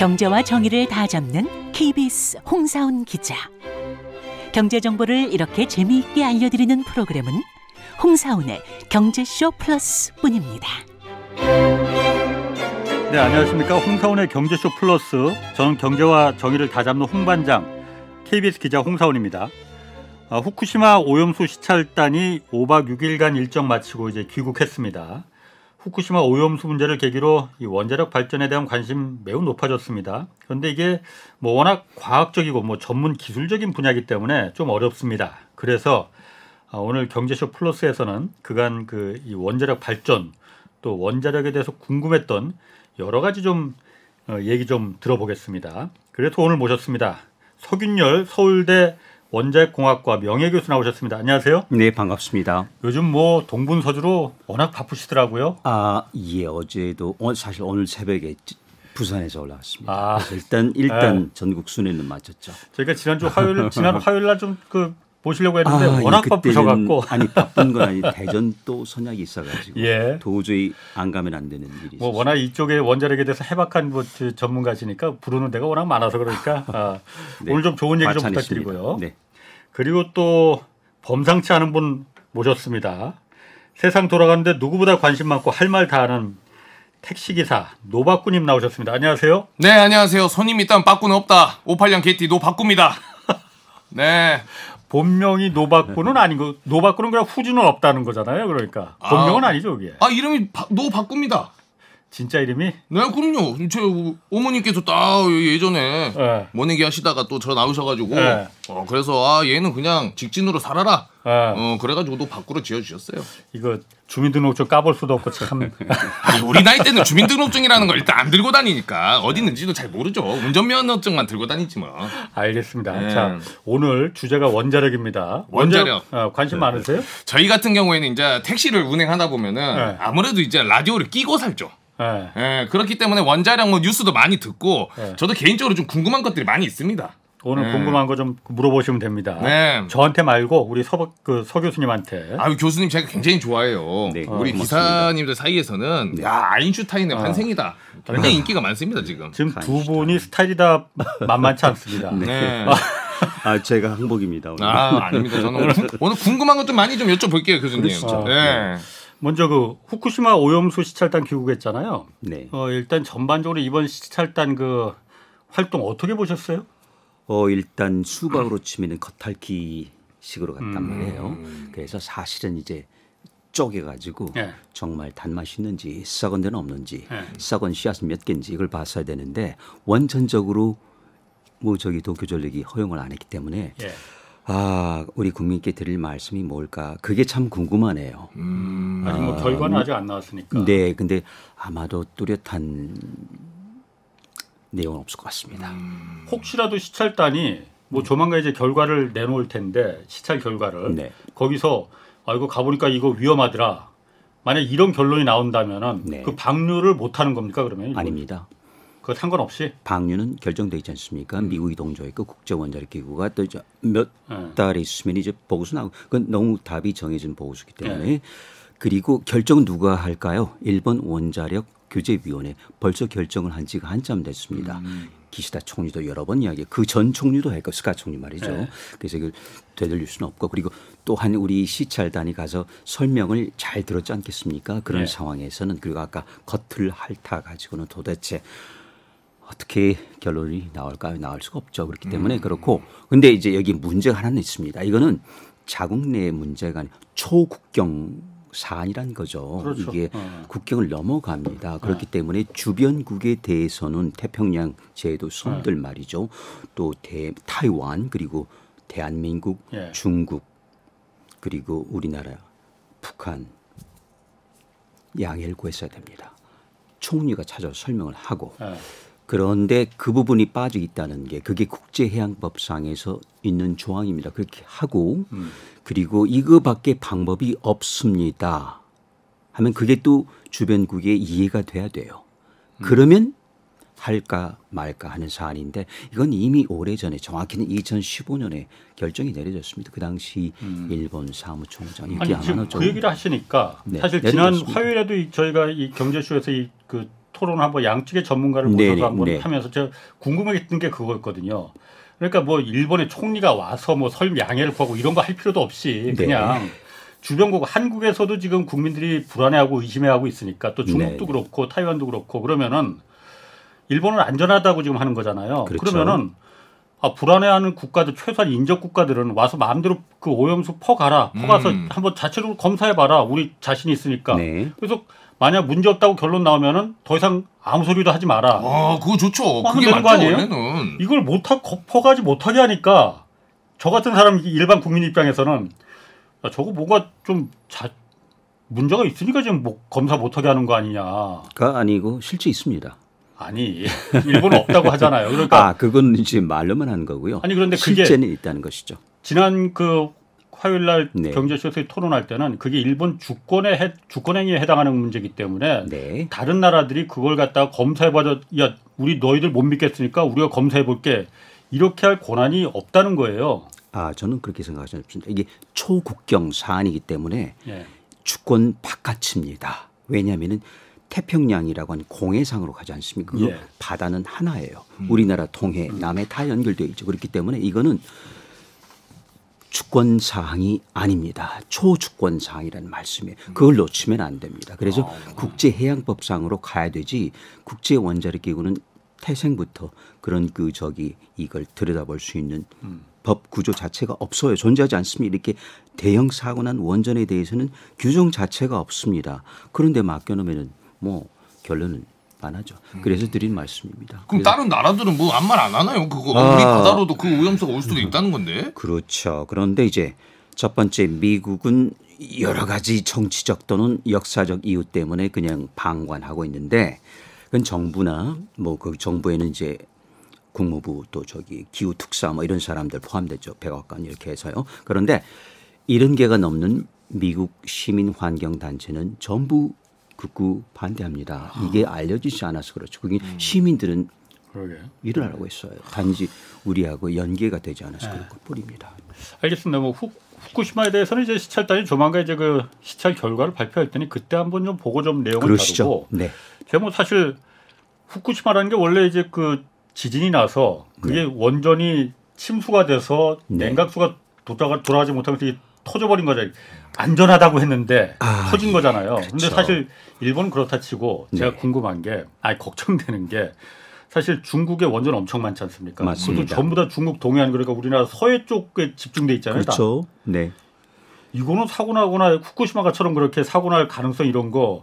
경제와 정의를 다 잡는 KBS 홍사훈 기자. 경제 정보를 이렇게 재미있게 알려드리는 프로그램은 홍사훈의 경제쇼 플러스뿐입니다. 네, 안녕하십니까. 홍사원의 경제쇼 플러스. 저는 경제와 정의를 다 잡는 홍반장, KBS 기자 홍사원입니다. 아, 후쿠시마 오염수 시찰단이 5박 6일간 일정 마치고 이제 귀국했습니다. 후쿠시마 오염수 문제를 계기로 이 원자력 발전에 대한 관심 매우 높아졌습니다. 그런데 이게 뭐 워낙 과학적이고 뭐 전문 기술적인 분야이기 때문에 좀 어렵습니다. 그래서 아, 오늘 경제쇼 플러스에서는 그간 그 이 원자력 발전 또 원자력에 대해서 궁금했던 여러 가지 좀 어, 얘기 좀 들어보겠습니다. 그래서 오늘 모셨습니다. 서균열 서울대 원자력공학과 명예교수 나오셨습니다. 안녕하세요. 네, 반갑습니다. 요즘 뭐 동분서주로 워낙 바쁘시더라고요. 아, 예, 어제도 어, 사실 오늘 새벽에 지- 부산에서 올라왔습니다. 아. 일단 일단 네. 전국 순회는 마쳤죠. 저희가 지난주 화요일 지난 화요일 날 좀 그 모시려고 했는데 아, 워낙 예, 그때는- 바쁘셔갖고 아니 바쁜 건 아니 대전 또 선약이 있어가지고 예. 도저히 안 가면 안 되는 일이 뭐 있어요. 워낙 이쪽에 원자력에 대해서 해박한 뭐 저- 전문가시니까 부르는 데가 워낙 많아서 그러니까 아, 네, 오늘 좀 좋은 얘기 좀 부탁드리고요. 네. 그리고 또 범상치 않은 분 모셨습니다. 세상 돌아가는데 누구보다 관심 많고 할 말 다 하는 택시기사 노박구님 나오셨습니다. 안녕하세요. 네 안녕하세요 손님 있다면 빠꾸는 없다 58년 개띠 노박굽니다 네 본명이 노박구는 아니고 노박구는 그냥 후진은 없다는 거잖아요. 그러니까 본명은 아, 니죠 그게. 아 이름이 바, 노박굽니다 진짜 이름이 네 그럼요 제 어머니께서 딱 예전에 예. 모내기 하시다가 또 저 나오셔가지고 네. 어, 그래서 아 얘는 그냥 직진으로 살아라 예. 어 그래가지고 노 바꾸로 지어주셨어요 이거 주민등록증 까볼 수도 없고 참 아 우리 나이 때는 주민등록증이라는 걸 일단 안 들고 다니니까 어디 있는지도 잘 모르죠 운전면허증만 들고 다니지 뭐 알겠습니다. 네. 자 오늘 주제가 원자력입니다. 원자력. 어, 관심 많으세요? 저희 같은 경우에는 이제 택시를 운행하다 보면은 네. 아무래도 이제 라디오를 끼고 살죠 예. 예, 그렇기 때문에 원자력 뭐 뉴스도 많이 듣고 네. 저도 개인적으로 좀 궁금한 것들이 많이 있습니다. 오늘 네. 궁금한 거 좀 물어보시면 됩니다. 네. 저한테 말고 우리 서, 그, 서 교수님한테. 아유 교수님 제가 굉장히 좋아해요. 네, 우리 고맙습니다. 기사님들 사이에서는 네. 야 아인슈타인의 아. 환생이다. 굉장히 인기가 많습니다 지금. 지금 두 분이 스타일이 다 만만치 않습니다. 네. 아 제가 항복입니다. 오늘. 아 아닙니다. 저는 오늘, 오늘 궁금한 것 좀 많이 좀 여쭤볼게요 교수님. 그러시죠. 네. 먼저 그 후쿠시마 오염수 시찰단 귀국했잖아요. 네. 어, 일단 전반적으로 이번 시찰단 그 활동 어떻게 보셨어요? 어 일단 수박으로 치면은 겉핥기 식으로 갔단 음. 말이에요. 그래서 사실은 이제 쪼개가지고 예. 정말 단맛이 있는지 썩은 데는 없는지 예. 썩은 씨앗은 몇 개인지 이걸 봤어야 되는데 원천적으로 뭐 저기 도쿄 전력이 허용을 안 했기 때문에 예. 아 우리 국민께 드릴 말씀이 뭘까 그게 참 궁금하네요. 아직 뭐 결과는 아 직 안 나왔으니까. 네, 근데 아마도 뚜렷한 내용은 없을 것 같습니다. 혹시라도 시찰단이 뭐 조만간 이제 결과를 내놓을 텐데 시찰 결과를 네. 거기서 아 이거 가보니까 이거 위험하더라. 만약 이런 결론이 나온다면은 네. 그 방류를 못 하는 겁니까 그러면? 아닙니다. 그 상관없이. 방류는 결정돼 있지 않습니까? 미국이 동조했고 국제원자력기구가 또 이제 몇 예. 달이 있으면 이제 보고서 나오고 그건 너무 답이 정해진 보고서기 때문에 그리고 결정은 누가 할까요? 일본 원자력 규제위원회 벌써 결정을 한 지가 한참 됐습니다. 기시다 총리도 여러 번 이야기, 그 전 총리도 했고 스카 총리 말이죠. 네. 그래서 이걸 되돌릴 수는 없고 그리고 또한 우리 시찰단이 가서 설명을 잘 들었지 않겠습니까? 그런 네. 상황에서는 그리고 아까 겉을 핥아 가지고는 도대체 어떻게 결론이 나올까요? 나올 수가 없죠. 그렇기 때문에 음. 그렇고 근데 이제 여기 문제가 하나는 있습니다. 이거는 자국 내 문제가 아니라 초국경 사안이란 거죠. 그렇죠. 이게 어. 국경을 넘어갑니다. 그렇기 때문에 주변국에 대해서는 태평양 제도 어. 섬들 말이죠. 또 대, 타이완 그리고 대한민국, 예. 중국 그리고 우리나라, 북한 양해를 구했어야 됩니다. 총리가 찾아서 설명을 하고 예. 그런데 그 부분이 빠져 있다는 게 그게 국제해양법상에서 있는 조항입니다. 그렇게 하고 그리고 이거밖에 방법이 없습니다. 하면 그게 또 주변국에 이해가 돼야 돼요. 그러면 할까 말까 하는 사안인데 이건 이미 오래전에 정확히는 2015년에 결정이 내려졌습니다. 그 당시 일본 사무총장 아니 지금 그 얘기를 하시니까 네, 사실 지난 내려졌습니다. 화요일에도 이- 저희가 이 경제쇼에서 이그 토론 한번 양측의 전문가를 모셔서 네네, 한번 네. 하면서 제가 궁금했던 게 그거였거든요. 그러니까 뭐 일본의 총리가 와서 뭐 설 양해를 구하고 이런 거 할 필요도 없이 네. 그냥 주변국 한국에서도 지금 국민들이 불안해하고 의심해하고 있으니까 또 중국도 네. 그렇고 타이완도 그렇고 그러면은 일본은 안전하다고 지금 하는 거잖아요. 그렇죠. 그러면은 아, 불안해하는 국가들 최소한 인접 국가들은 와서 마음대로 그 오염수 퍼가라 퍼가서 음. 한번 자체적으로 검사해봐라 우리 자신이 있으니까 네. 그래서 만약 문제 없다고 결론 나오면은 더 이상 아무 소리도 하지 마라. 아, 그거 좋죠. 그게 맞죠, 거 아니에요? 원래는. 이걸 못하 퍼가지 못하게 하니까 저 같은 사람 일반 국민 입장에서는 야, 저거 뭔가 좀 자, 문제가 있으니까 지금 뭐 검사 못하게 하는 거 아니냐. 가 아니고 실제 있습니다. 아니 일본은 없다고 하잖아요. 그러니까 아, 그건 이제 말로만 하는 거고요. 아니 그런데 그게 실제는 있다는 것이죠. 지난 그 화요일 날 네. 경제쇼에서 토론할 때는 그게 일본 주권에 해, 주권행위에 해당하는 문제이기 때문에 네. 다른 나라들이 그걸 갖다가 검사해봐줘 야 우리 너희들 못 믿겠으니까 우리가 검사해볼게 이렇게 할 권한이 없다는 거예요. 아, 저는 그렇게 생각하지 않습니다. 이게 초국경 사안이기 때문에 예. 주권 바깥입니다. 왜냐하면은 태평양이라고 하는 공해상으로 가지 않습니까? 그 예. 바다는 하나예요. 우리나라 동해, 남해 다 연결되어 있죠. 그렇기 때문에 이거는 주권 사항이 아닙니다. 초주권 사항이라는 말씀이에요. 그걸 놓치면 안 됩니다. 그래서 국제 해양법상으로 가야 되지 국제 원자력 기구는 태생부터 그런 그 저기 이걸 들여다볼 수 있는 법 구조 자체가 없어요. 존재하지 않습니다. 이렇게 대형 사고 난 원전에 대해서는 규정 자체가 없습니다. 그런데 맡겨놓으면은 뭐 결론은 안 하죠. 그래서 드린 말씀입니다. 그럼 다른 나라들은 뭐 아무 말 안 하나요? 그거 아. 우리 바다로도 그 오염수가 올 수도 있다는 건데. 그렇죠. 그런데 이제 첫 번째 미국은 여러 가지 정치적 또는 역사적 이유 때문에 그냥 방관하고 있는데 그건 정부나 뭐 그 정부에는 이제 국무부 또 저기 기후 특사 뭐 이런 사람들 포함됐죠. 백악관 이렇게 해서요. 그런데 이런 개가 넘는 미국 시민 환경 단체는 전부 극구 반대합니다. 이게 알려지지 않아서 그렇죠. 그게 시민들은 그러게. 일을 하고 있어요. 단지 우리하고 연계가 되지 않아서 그럴 뿐입니다. 알겠습니다. 뭐 후, 후쿠시마에 대해서는 이제 시찰단이 조만간 이제 그 시찰 결과를 발표할 테니 그때 한번 좀 보고 좀 내용을 그러시죠. 다루고 네. 제가 뭐 사실 후쿠시마라는 게 원래 이제 그 지진이 나서 그게 원전이 침수가 돼서 네. 냉각수가 돌아가, 돌아가지 못하면서 터져버린 거잖아요. 안전하다고 했는데 아, 터진 거잖아요. 근데 그렇죠. 사실 일본은 그렇다 치고 제가 네. 궁금한 게, 아니 걱정되는 게 사실 중국에 원전 엄청 많지 않습니까? 맞습니다. 그것도 전부 다 중국 동해안 그러니까 우리나라 서해 쪽에 집중돼 있잖아요. 다. 그렇죠. 네. 이거는 사고 나거나 후쿠시마가처럼 그렇게 사고 날 가능성 이런 거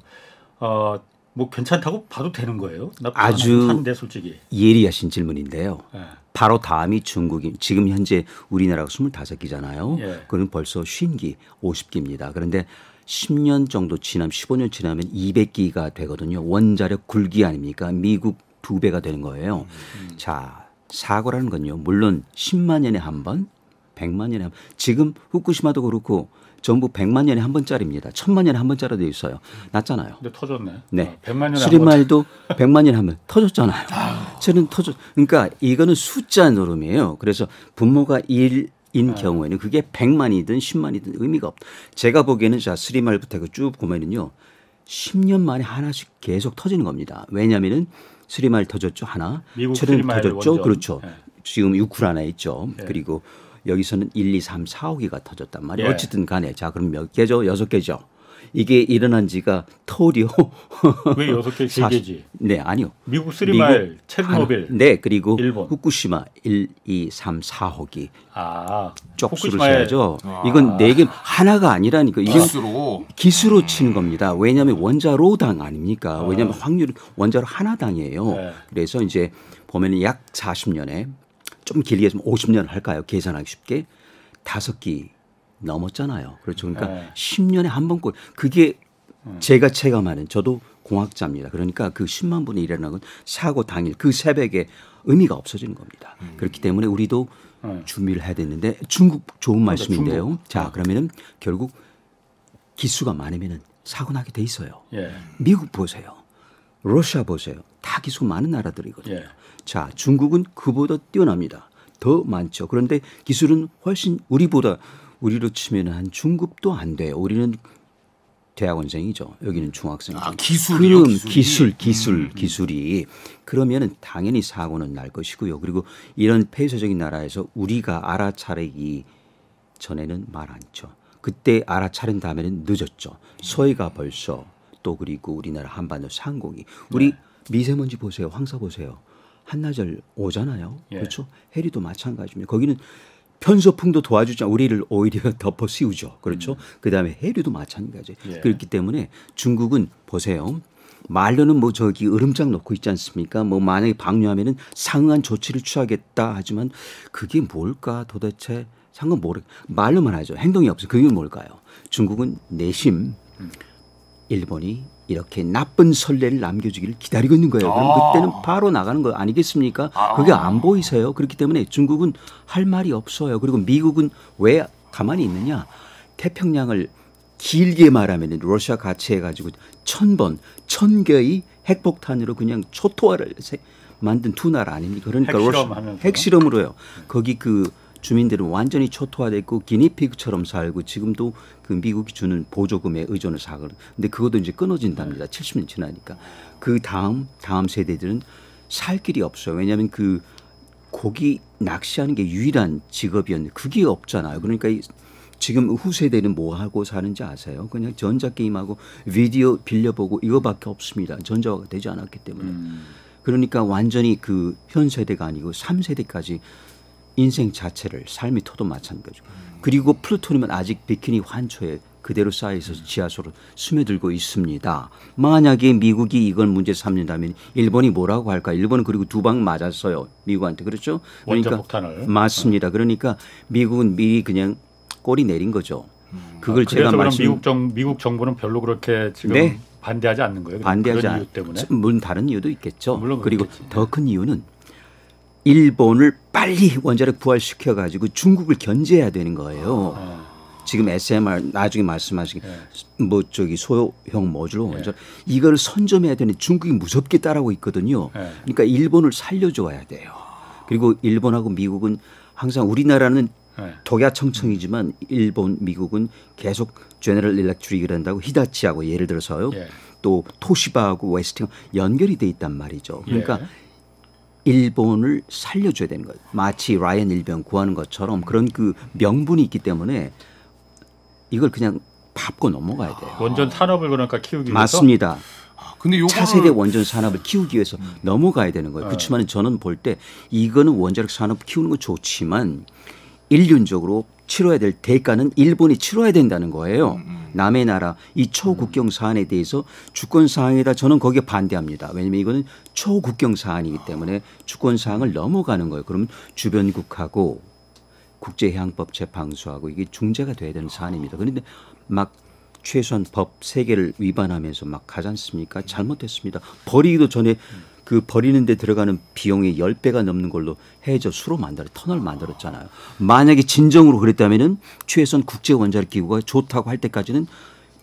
어, 뭐 괜찮다고 봐도 되는 거예요? 나 아주- 한데 솔직히. 예리하신 질문인데요. 예. 바로 다음이 중국이 지금 현재 우리나라가 25기잖아요. 예. 그건 벌써 50기, 50기입니다. 그런데 10년 정도 지나면 15년 지나면 200기가 되거든요. 원자력 굴기 아닙니까? 미국 두 배가 되는 거예요. 자, 사고라는 건요. 물론 10만 년에 한 번, 100만 년에 한 번. 지금 후쿠시마도 그렇고 전부 100만 년에 한 번짜리입니다. 1000만 년에 한 번짜리도 있어요. 낮잖아요. 근데 터졌네. 네. 어, 100만 년에 수리말도 100만 년에 한 번 터졌잖아요. 저는 터졌. 그러니까 이거는 숫자 노름이에요. 그래서 분모가 1인 네. 경우에는 그게 100만이든 10만이든 의미가 없. 제가 보기에는 자 수리말부터 해서 쭉 보면은요. 10년 만에 하나씩 계속 터지는 겁니다. 왜냐하면은 수리말 터졌죠 하나, 미국 수리말 터졌죠, 원전. 그렇죠. 네. 지금 우크라이나 있죠. 네. 그리고 여기서는 1, 2, 3, 4, 5기가 터졌단 말이에요. 예. 어쨌든 간에 자 그럼 몇 개죠? 여섯 개죠. 이게 일어난 지가 터울이요. 왜 여섯 개, 세 개지? 네, 아니요. 미국 쓰리마일, 미국 체르노빌. 하나, 네, 그리고 일본. 후쿠시마 1, 2, 3, 4호기 아, 쪽수로 후쿠시마에 써야죠. 이건 네 개 하나가 아니라니까. 이건 기수로. 기수로 치는 겁니다. 왜냐하면 원자로 당 아닙니까? 왜냐하면 확률 원자로 하나 당이에요. 네. 그래서 이제 보면은 약 40년에 좀 길게 좀 50년 할까요? 계산하기 쉽게 다섯 기 넘었잖아요. 그렇죠. 그러니까 네. 10년에 한 번꼴 그게 제가 체감하는 저도 공학자입니다. 그러니까 그 10만 분이 일어나는 건 사고 당일 그 새벽에 의미가 없어지는 겁니다. 그렇기 때문에 우리도 네. 준비를 해야 되는데 중국 좋은 말씀인데요. 중국. 자 어. 그러면은 결국 기수가 많으면은 사고 나게 돼 있어요. 예. 미국 보세요. 러시아 보세요. 다 기수 많은 나라들이거든요. 예. 자, 중국은 그보다 뛰어납니다. 더 많죠. 그런데 기술은 훨씬 우리보다 우리로 치면 한 중급도 안 돼요. 우리는 대학원생이죠. 여기는 중학생이죠. 아, 기술이요, 그럼 기술이? 기술, 기술, 음, 음. 기술이 그러면은 당연히 사고는 날 것이고요. 그리고 이런 폐쇄적인 나라에서 우리가 알아차리기 전에는 말 않죠. 그때 알아차린 다음에는 늦었죠. 서해가 벌써 또 그리고 우리나라 한반도 상공이 우리 네. 미세먼지 보세요. 황사 보세요. 한나절 오잖아요. 예. 그렇죠? 해리도 마찬가지입니다. 거기는 편서풍도 도와주지 않- 우리를 오히려 덮어 씌우죠. 그렇죠? 그다음에 해류도 마찬가지예요. 음. 예. 그렇기 때문에 중국은 보세요. 말로는 뭐 저기 으름장 놓고 있지 않습니까? 뭐 만약에 방류하면은 상응한 조치를 취하겠다 하지만 그게 뭘까 도대체 상관 모르 말로만 하죠. 행동이 없어. 그게 뭘까요? 중국은 내심 일본이 이렇게 나쁜 선례를 남겨주기를 기다리고 있는 거예요. 그럼 아. 그때는 바로 나가는 거 아니겠습니까? 그게 안 보이세요. 그렇기 때문에 중국은 할 말이 없어요. 그리고 미국은 왜 가만히 있느냐? 태평양을 길게 말하면 러시아 같이 해가지고 천 번, 천 개의 핵폭탄으로 그냥 초토화를 세- 만든 두 나라 아닙니까? 그러니까 핵실험하면서. 핵실험으로요. 거기 그 주민들은 완전히 초토화됐고 기니피그처럼 살고 지금도 그 미국이 주는 보조금에 의존을 사거든. 근데 그것도 이제 끊어진답니다. 70년 지나니까. 그 다음 다음 세대들은 살 길이 없어요. 왜냐하면 그 고기 낚시하는 게 유일한 직업이었는데 그게 없잖아요. 그러니까 이 지금 후세대는 뭐 하고 사는지 아세요? 그냥 전자 게임하고 비디오 빌려보고 이거밖에 없습니다. 전자화가 되지 않았기 때문에. 그러니까 완전히 그 현 세대가 아니고 3세대까지 인생 자체를 삶이 터도 마찬가지고. 그리고 플루토늄은 아직 비키니 환초에 그대로 쌓여 있어서 지하수로 스며들고 있습니다. 만약에 미국이 이걸 문제 삼는다면 일본이 뭐라고 할까? 일본은 그리고 두 방 맞았어요. 미국한테 그렇죠? 그러니까 폭탄을. 맞습니다. 그러니까 미국은 미리 그냥 꼬리 내린 거죠. 그걸 아, 제가 말씀 미국 정 미국 정부는 별로 그렇게 지금 네. 반대하지 않는 거예요. 반대하지 않 때문에. 물론 다른 이유도 있겠죠. 물론 그리고. 더 큰 이유는 일본을 빨리 원자력 부활시켜 가지고 중국을 견제해야 되는 거예요. 어. 지금 SMR 나중에 말씀하신 예. 뭐 저기 소형 모듈 원전 이거를 선점해야 되는 중국이 무섭게 따라오고 있거든요. 예. 그러니까 일본을 살려줘야 돼요. 그리고 일본하고 미국은 항상 우리나라는 예. 독야청청이지만 일본, 미국은 계속 제너럴 일렉트릭을 한다고 히다치하고 예를 들어서요. 예. 또 토시바하고 웨스팅 연결이 돼 있단 말이죠. 그러니까 예. 일본을 살려줘야 되는 거예요. 마치 라이언 일병 구하는 것처럼 그런 그 명분이 있기 때문에 이걸 그냥 밟고 넘어가야 돼요. 원전 산업을 그러니까 키우기 위해서 맞습니다. 아, 근데 요거를 차세대 원전 산업을 키우기 위해서 넘어가야 되는 거예요. 그렇지만 저는 볼 때 이거는 원자력 산업 키우는 거 좋지만 일륜적으로 치러야 될 대가는 일본이 치러야 된다는 거예요. 남의 나라 이 초국경 사안에 대해서 주권 사항이다 저는 거기에 반대합니다. 왜냐하면 이거는 초국경 사안이기 때문에 주권 사항을 넘어가는 거예요. 그러면 주변국하고 국제해양법 재판소하고 이게 중재가 돼야 되는 사안입니다. 그런데 막 최소한 법세 개를 위반하면서 막 가지 않습니까? 잘못했습니다. 버리기도 전에 그 버리는 데 들어가는 비용이 10배가 넘는 걸로 해저 수로 만들어 터널 만들었잖아요. 만약에 진정으로 그랬다면은 최소한 국제 원자력 기구가 좋다고 할 때까지는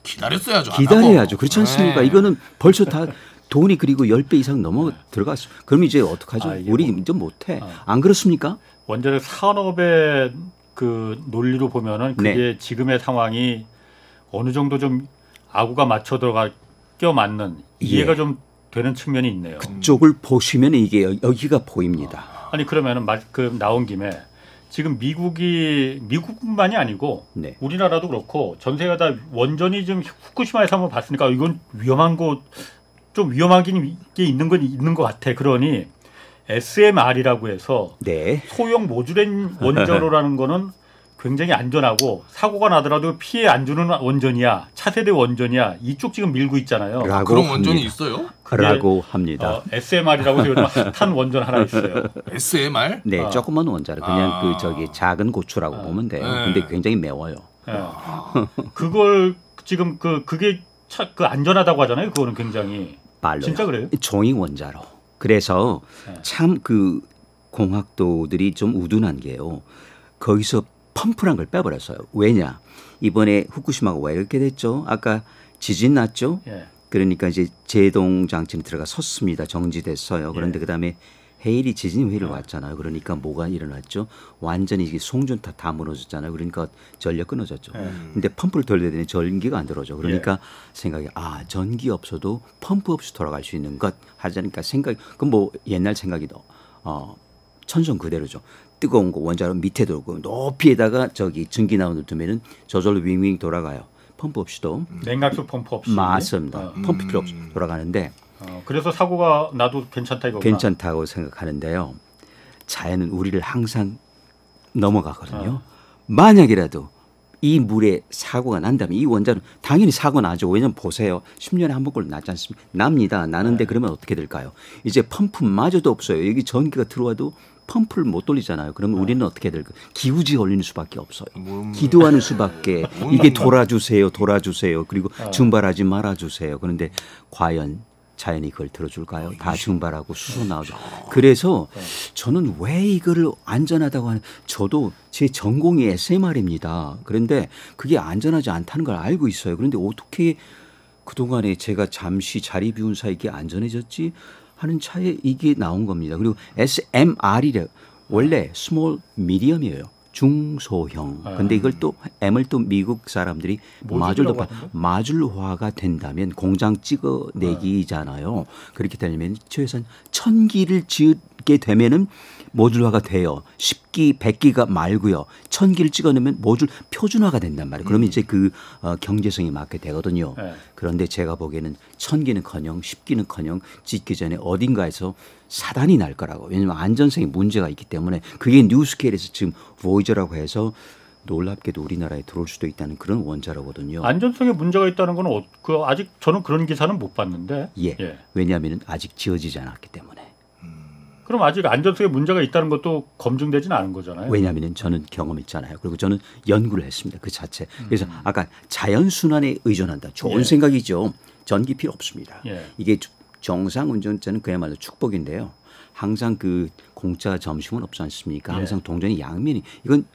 기다렸어야죠. 안 기다려야죠. 그렇지 않습니까? 네. 이거는 벌써 다 돈이 그리고 10배 이상 넘어 들어갔어. 그럼 이제 어떡하죠? 아, 우리 뭐- 이제 못 해. 안 그렇습니까? 원자력 산업의 그 논리로 보면은 그게 네. 지금의 상황이 어느 정도 좀 아구가 맞춰 들어가 껴 맞는 이해가 예. 좀 되는 측면이 있네요. 쪽을 보시면 이게 여- 여기가 보입니다. 아니 그러면은 말, 그 나온 김에 지금 미국이 미국뿐만이 아니고 네. 우리나라도 그렇고 전 세계가 다 원전이 좀 후쿠시마에서 한번 봤으니까 이건 위험한 거좀 위험하긴 게 있는 건 있는 것 같아. 그러니 SMR이라고 해서 네. 소형 모듈엔 원전로라는 거는 굉장히 안전하고 사고가 나더라도 피해 안 주는 원전이야 차세대 원전이야 이쪽 지금 밀고 있잖아요. 그런 원전이 합니다. 있어요? 라고 합니다. 어, SMR이라고 해서 요즘 핫한 원전 하나 있어요. SMR? 네, 아. 조그만 원자로 그냥 아. 그 저기 작은 고추라고 보면 돼요. 네. 근데 굉장히 매워요. 예. 그걸 지금 그 그게 차, 그 안전하다고 하잖아요. 그거는 굉장히 말로요. 진짜 그래요? 종이 원자로. 그래서 네. 참그 공학도들이 좀 우둔한 게요. 거기서 펌프란 걸 빼버렸어요. 왜냐? 이번에 후쿠시마가 왜 이렇게 됐죠? 아까 지진 났죠? 예. 그러니까 이제 제동 장치는 들어가 섰습니다. 정지됐어요. 그런데 예. 그다음에 해일이 지진 회의를 왔잖아요. 그러니까 뭐가 일어났죠? 완전히 이게 송전탑 다 무너졌잖아요. 그러니까 전력 끊어졌죠. 네. 근데 펌프를 돌려야 되니 전기가 안 들어오죠. 그러니까 생각이 아 전기 없어도 펌프 없이 돌아갈 수 있는 것 하자니까 생각이 그럼 뭐 옛날 생각이 어 천성 그대로죠. 뜨거운 거 원자로 밑에 돌고 높이에다가 저기 전기 나오는 두면은 저절로 윙윙 돌아가요. 펌프 없이도 냉각수 펌프 없이. 맞습니다. 어. 펌프 필요 없이 돌아가는데 어, 그래서 사고가 나도 괜찮다 이거구나. 괜찮다고 생각하는데요. 자연은 우리를 항상 넘어가거든요. 만약이라도 이 물에 사고가 난다면 이 원자는 당연히 사고 나죠. 왜냐면 보세요. 10년에 한 번꼴 나지 않습니까? 납니다. 나는데 그러면 어떻게 될까요? 이제 펌프마저도 없어요. 여기 전기가 들어와도 펌프를 못 돌리잖아요. 그러면 우리는 어떻게 될까요? 기우지에 올리는 수밖에 없어요. 뭐, 기도하는 수밖에 이게 돌아주세요, 돌아주세요. 그리고 어. 증발하지 말아주세요. 그런데 과연 자연이 그걸 들어줄까요? 다 증발하고 수소 나오죠. 그래서 저는 왜 이거를 안전하다고 하는 저도 제 전공이 SMR입니다. 그런데 그게 안전하지 않다는 걸 알고 있어요. 그런데 어떻게 그동안에 제가 잠시 자리 비운 사이에 안전해졌지 하는 차에 이게 나온 겁니다. 그리고 SMR이래 원래 small medium이에요. 중소형. 근데 이걸 또 M을 또 미국 사람들이 하던데? 모듈화가 된다면 공장 찍어내기잖아요. 그렇게 되면 최소한 천 기를 짓게 되면은 모듈화가 돼요. 10기, 100기가 말고요. 천 기를 찍어내면 모듈 표준화가 된단 말이에요. 그러면 이제 그 어, 경제성이 맞게 되거든요. 네. 그런데 제가 보기에는 천 기는커녕 10기는커녕 짓기 전에 어딘가에서 사단이 날 거라고. 왜냐하면 안전성에 문제가 있기 때문에 그게 뉴스케일에서 지금 보이저라고 해서 놀랍게도 우리나라에 들어올 수도 있다는 그런 원자로거든요. 안전성에 문제가 있다는 건 어, 그 아직 저는 그런 기사는 못 봤는데. 예. 예. 왜냐하면 아직 지어지지 않았기 때문에. 그럼 아직 안전성에 문제가 있다는 것도 검증되지는 않은 거잖아요. 왜냐하면 저는 경험했잖아요. 그리고 저는 연구를 했습니다. 그 자체. 그래서 음. 아까 자연 순환에 의존한다. 좋은 예. 생각이죠. 전기 필요 없습니다. 예. 이게 주- 정상 운전자는 그야말로 축복인데요. 항상 그 공짜 점심은 없지 않습니까? 예. 항상 동전의 양면이 이건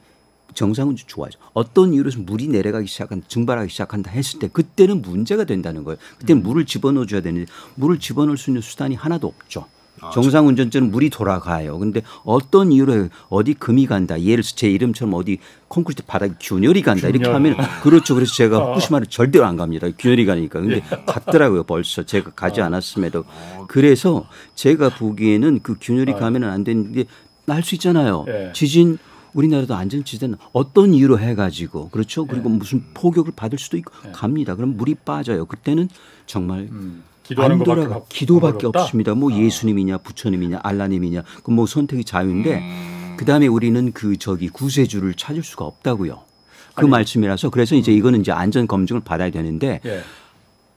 정상 운전 좋아하죠. 어떤 이유로서 물이 내려가기 시작한 증발하기 시작한다 했을 때 그때는 문제가 된다는 거예요. 그때는 물을 집어넣어 줘야 되는데 물을 집어넣을 수 있는 수단이 하나도 없죠. 정상 운전자는 물이 돌아가요. 근데 어떤 이유로 어디 금이 간다. 예를 들어서 제 이름처럼 어디 콘크리트 바닥에 균열이 간다. 이렇게 균열. 하면 그렇죠. 그래서 제가 후쿠시마를 절대로 안 갑니다. 균열이 가니까. 근데 갔더라고요. 벌써 제가 가지 않았음에도. 그래서 제가 보기에는 그 균열이 가면은 안 되는데 날 수 있잖아요. 예. 지진 우리나라도 안전지대는 어떤 이유로 해가지고 그렇죠. 그리고 무슨 포격을 받을 수도 있고 갑니다. 그럼 물이 빠져요. 그때는 정말 음, 안 돌아가 바- 기도밖에 없다? 없습니다. 뭐 예수님이냐 부처님이냐 알라님이냐 그 뭐 선택이 자유인데 그 다음에 우리는 그 저기 구세주를 찾을 수가 없다고요. 그 아니. 말씀이라서 그래서 이제 이거는 이제 안전 검증을 받아야 되는데 예.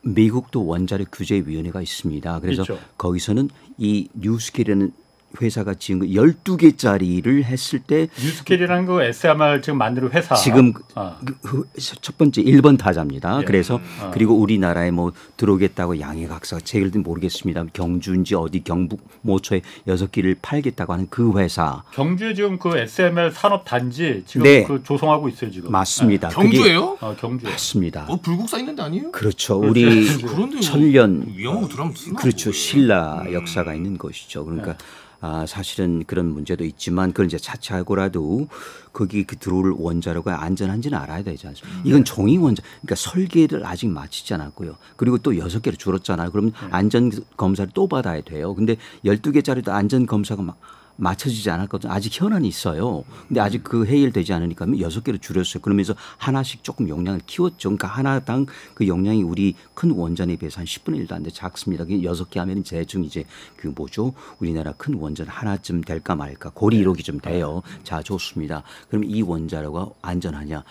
미국도 원자력 규제 위원회가 있습니다. 그래서 있죠. 거기서는 이 뉴스케일이라는 회사가 지은 거 12개짜리를 했을 때 뉴스케일이라는 그 SMR 지금 만드는 회사. 지금 아. 그- 그첫 번째 1번 타자입니다. 예. 그래서 아. 그리고 우리나라에 뭐 들어오겠다고 양해각서가 제일든 모르겠습니다. 경주인지 어디 경북 모처에 여섯 기를 팔겠다고 하는 그 회사 경주에 지금 그 SMR 산업 단지 지금 네. 그 조성하고 있어요 지금. 맞습니다. 그게 경주예요? 어, 경주에. 맞습니다. 어 불국사 있는 데 아니에요? 그렇죠. 우리 그런데 천년 위험하고 들어가면 쓰나? 그렇죠. 신라 역사가 있는 것이죠. 그러니까 네. 아, 사실은 그런 문제도 있지만 그걸 이제 차치하고라도 거기 그 들어올 원자로가 안전한지는 알아야 되지 않습니까? 이건 종이 원자, 그러니까 설계를 아직 마치지 않았고요. 그리고 또 여섯 개로 줄었잖아요. 그러면 안전 검사를 또 받아야 돼요. 근데 열두 개짜리도 안전 검사가 막 맞춰지지 않았거든요. 아직 현안이 있어요. 근데 아직 그 해결되지 않으니까 여섯 개로 줄였어요. 그러면서 하나씩 조금 용량을 키웠죠. 그러니까 하나당 그 용량이 우리 큰 원전에 비해서 한 10분의 1도 안 돼 작습니다. 그 여섯 개 하면 대충 이제 그 뭐죠? 우리나라 큰 원전 하나쯤 될까 말까 고리 1호기 좀 돼요. 자, 좋습니다. 그럼 이 원자로가 안전하냐?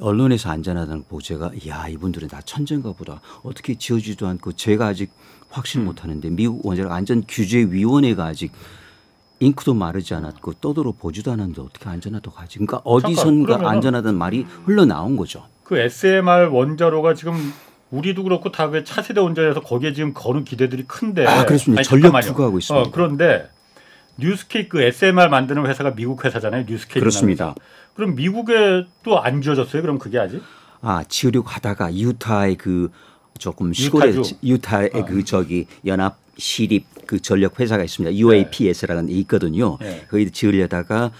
언론에서 안전하다는 보제가 야 이분들은 다 천재인가 보다 어떻게 지어지도 않고 제가 아직 확신 못 하는데 미국 원자력 안전 규제 위원회가 아직 잉크도 마르지 않았고 떠들어 보지도 않았는데 어떻게 안전하다고 하지? 그러니까 어디선가 안전하다는 말이 흘러나온 거죠. 그 SMR 원자로가 지금 우리도 그렇고 다그 차세대 원자로에서 거기에 지금 거는 기대들이 큰데. 아, 그렇습니다. 아니, 전력. 투구하고 있습니다. 어, 그런데 뉴스케이 그 SMR 만드는 회사가 미국 회사잖아요. 뉴스케이. 그렇습니다. 그럼 미국에 또 안 지어졌어요? 그럼 그게 아직? 아 지으려고 하다가 유타의 그 조금 시골의 유타주. 유타의 어. 그 저기 연합 시립 그 전력 회사가 있습니다. UAPS라는 게 있거든요. 네. 거기 지으려다가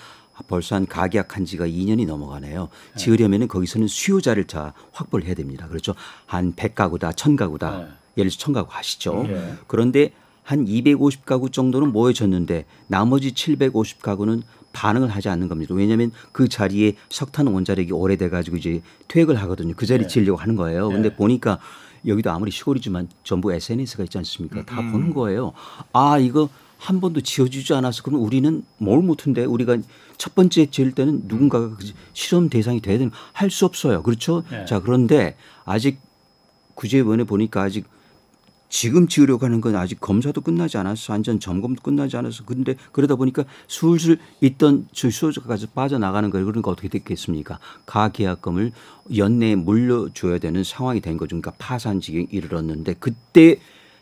벌써 한 가계약한 지가 2년이 넘어가네요. 지으려면은 거기서는 수요자를 다 확보를 해야 됩니다. 그렇죠. 한 100가구다, 1000가구다. 네. 예를 들어 1000가구 하시죠. 네. 그런데 한 250가구 정도는 모여졌는데 나머지 750가구는 반응을 하지 않는 겁니다. 왜냐하면 그 자리에 석탄 원자력이 오래돼 가지고 이제 퇴역을 하거든요. 그 자리 네. 지으려고 하는 거예요. 근데 네. 보니까 여기도 아무리 시골이지만 전부 SNS가 있지 않습니까? 다 음. 보는 거예요. 아 이거 한 번도 지어주지 않아서 그럼 우리는 뭘 못한데 우리가 첫 번째 지을 때는 누군가가 그 실험 대상이 돼야 되는 할 수 없어요. 그렇죠? 네. 자 그런데 아직 구제위원회 보니까 아직 지금 지으려고 하는 건 아직 검사도 끝나지 않았어. 안전 점검도 끝나지 않았어. 근데 그러다 보니까 술술 있던 저 수요자까지 빠져나가는 거예요. 그러니까 어떻게 됐겠습니까? 가계약금을 연내에 물려줘야 되는 상황이 된 거죠. 그러니까 파산 지경에 이르렀는데 그때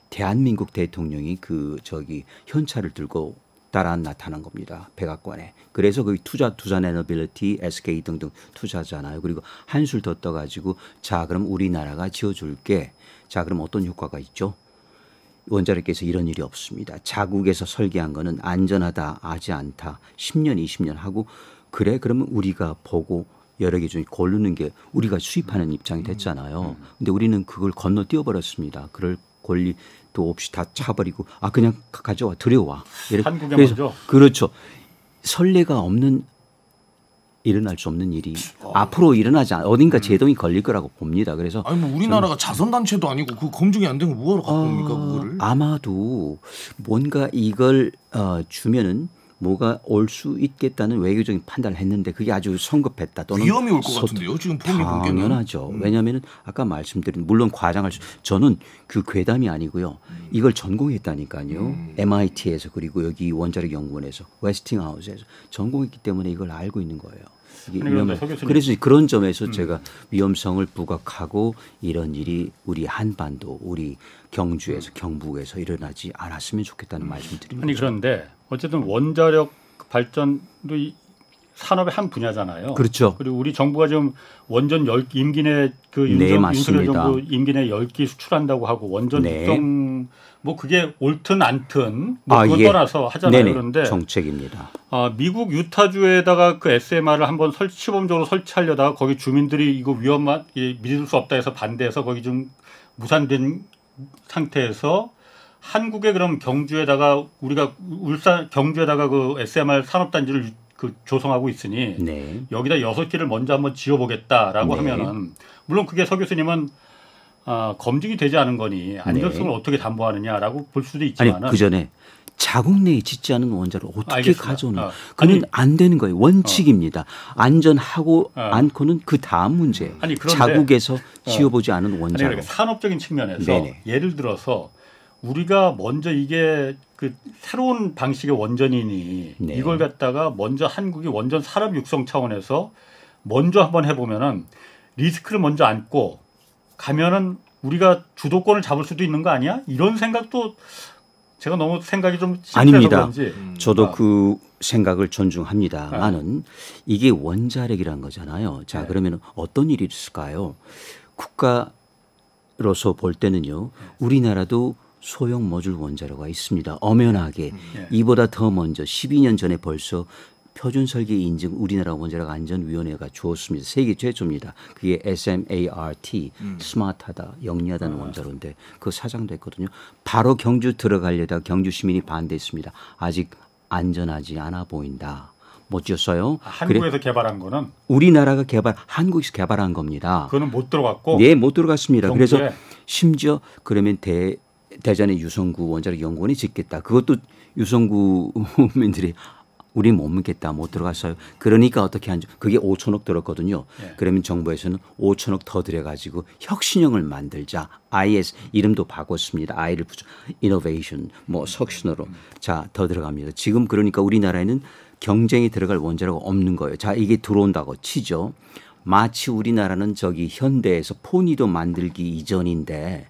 대한민국 대통령이 그 저기 현찰을 들고 따라 나타난 겁니다. 백악관에. 그래서 그 투자 투자 에너빌리티 SK 등등 투자잖아요. 그리고 한술 더 떠 가지고 자 그럼 우리나라가 지어 줄게. 자 그럼 어떤 효과가 있죠? 원자력께서 이런 일이 없습니다. 자국에서 설계한 거는 안전하다, 하지 않다. 10년, 20년 하고 그래 그러면 우리가 보고 여러 개 중에 고르는 게 우리가 수입하는 입장이 됐잖아요. 근데 우리는 그걸 건너뛰어 버렸습니다. 그럴 권리도 없이 다 차버리고 아 그냥 가- 가져와 들여와. 한국에 그래서 먼저? 그렇죠. 선례가 없는 일어날 수 없는 일이 앞으로 일어나지 않 어딘가 제동이 걸릴 거라고 봅니다. 그래서 아니 뭐 우리나라가 자선 단체도 아니고 그 검증이 안 된 거 뭐하러 갖고 옵니까 어, 그거를? 아마도 뭔가 이걸 어, 주면은 뭐가 올 수 있겠다는 외교적인 판단을 했는데 그게 아주 성급했다 또는 위험이 올것 소- 같은데요. 지금. 당연하죠. 음. 왜냐하면 아까 말씀드린 물론 과장할 수 저는 그 괴담이 아니고요. 이걸 전공했다니까요. 음. MIT에서 그리고 여기 원자력 연구원에서 웨스팅하우스에서 전공했기 때문에 이걸 알고 있는 거예요. 그런데 위험해. 음. 그래서 그런 점에서 제가 위험성을 부각하고 이런 일이 우리 한반도, 우리 경주에서 경북에서 일어나지 않았으면 좋겠다는 말씀 드립니다. 아니 그런데 어쨌든 원자력 발전도 이 산업의 한 분야잖아요. 그렇죠. 그리고 우리 정부가 지금 원전 열 임기 내그 네, 윤석 윤석열 맞습니다. 정부 임기 내 10기 수출한다고 하고 원전 네. 육성 뭐 그게 옳든 않든 뭐 아, 그건 예. 떠나서 하잖아요. 네네. 그런데 정책입니다. 아, 미국 유타주에다가 그 SMR을 한번 설, 시범적으로 설치하려다가 거기 주민들이 이거 위험한 이, 믿을 수 없다 해서 반대해서 거기 좀 무산된 상태에서 한국에 그럼 경주에다가 우리가 울산 경주에다가 그 SMR 산업단지를 유- 그 조성하고 있으니 네. 여기다 여섯 개를 먼저 한번 지어보겠다라고 네. 하면은 물론 그게 서 교수님은 아, 검증이 되지 않은 거니 안전성을 어떻게 담보하느냐라고 볼 수도 네. 아니 그 전에 자국 내에 짓지 않은 원자를 어떻게 알겠습니다. 가져오는? 어. 아니- 안 되는 거예요. 원칙입니다. 안전하고 어. 않고는 그 다음 문제. 아니, 그런데- 자국에서 지어보지 않은 원자로. 그러니까 산업적인 측면에서 네네. 예를 들어서 우리가 먼저 이게 그 새로운 방식의 원전이니 네. 이걸 갖다가 먼저 한국이 원전 산업 육성 차원에서 먼저 한번 해보면은 리스크를 먼저 안고 가면은 우리가 주도권을 잡을 수도 있는 거 아니야? 이런 생각도 제가 너무 생각이 좀 심해서 아닙니다. 그런지 음. 저도 아. 그 생각을 존중합니다만은 이게 원자력이란 거잖아요. 자 네. 그러면 어떤 일이 있을까요? 국가로서 볼 때는요. 우리나라도 소형 모듈 원자로가 있습니다. 엄연하게 예. 이보다 더 먼저 12년 전에 벌써 표준 설계 인증 우리나라 원자력 안전위원회가 주었습니다. 세계 최초입니다. 그게 SMART 스마트하다 영리하다는 원자로인데 그 사장도 했거든요. 바로 경주 들어가려다 경주 시민이 반대했습니다. 아직 안전하지 않아 보인다. 못 지었어요. 아, 그래 한국에서 개발한 거는 우리나라가 개발 한국에서 개발한 겁니다. 그거는 못 들어갔고 네, 못 들어갔습니다. 경주에. 그래서 심지어 그러면 대 대전의 유성구 원자력 연구원이 짓겠다. 그것도 유성구민들이 우리 못 믿겠다. 못 들어갔어요. 그러니까 어떻게 한죠? 그게 5천억 들었거든요. 예. 그러면 정부에서는 5천억 더 들여가지고 혁신형을 만들자. IS 이름도 바꿨습니다. I를 붙여 이노베이션 뭐 석신으로 자 더 들어갑니다. 지금 그러니까 우리나라에는 경쟁이 들어갈 원자로가 없는 거예요. 자 이게 들어온다고 치죠. 마치 우리나라는 저기 현대에서 포니도 만들기 이전인데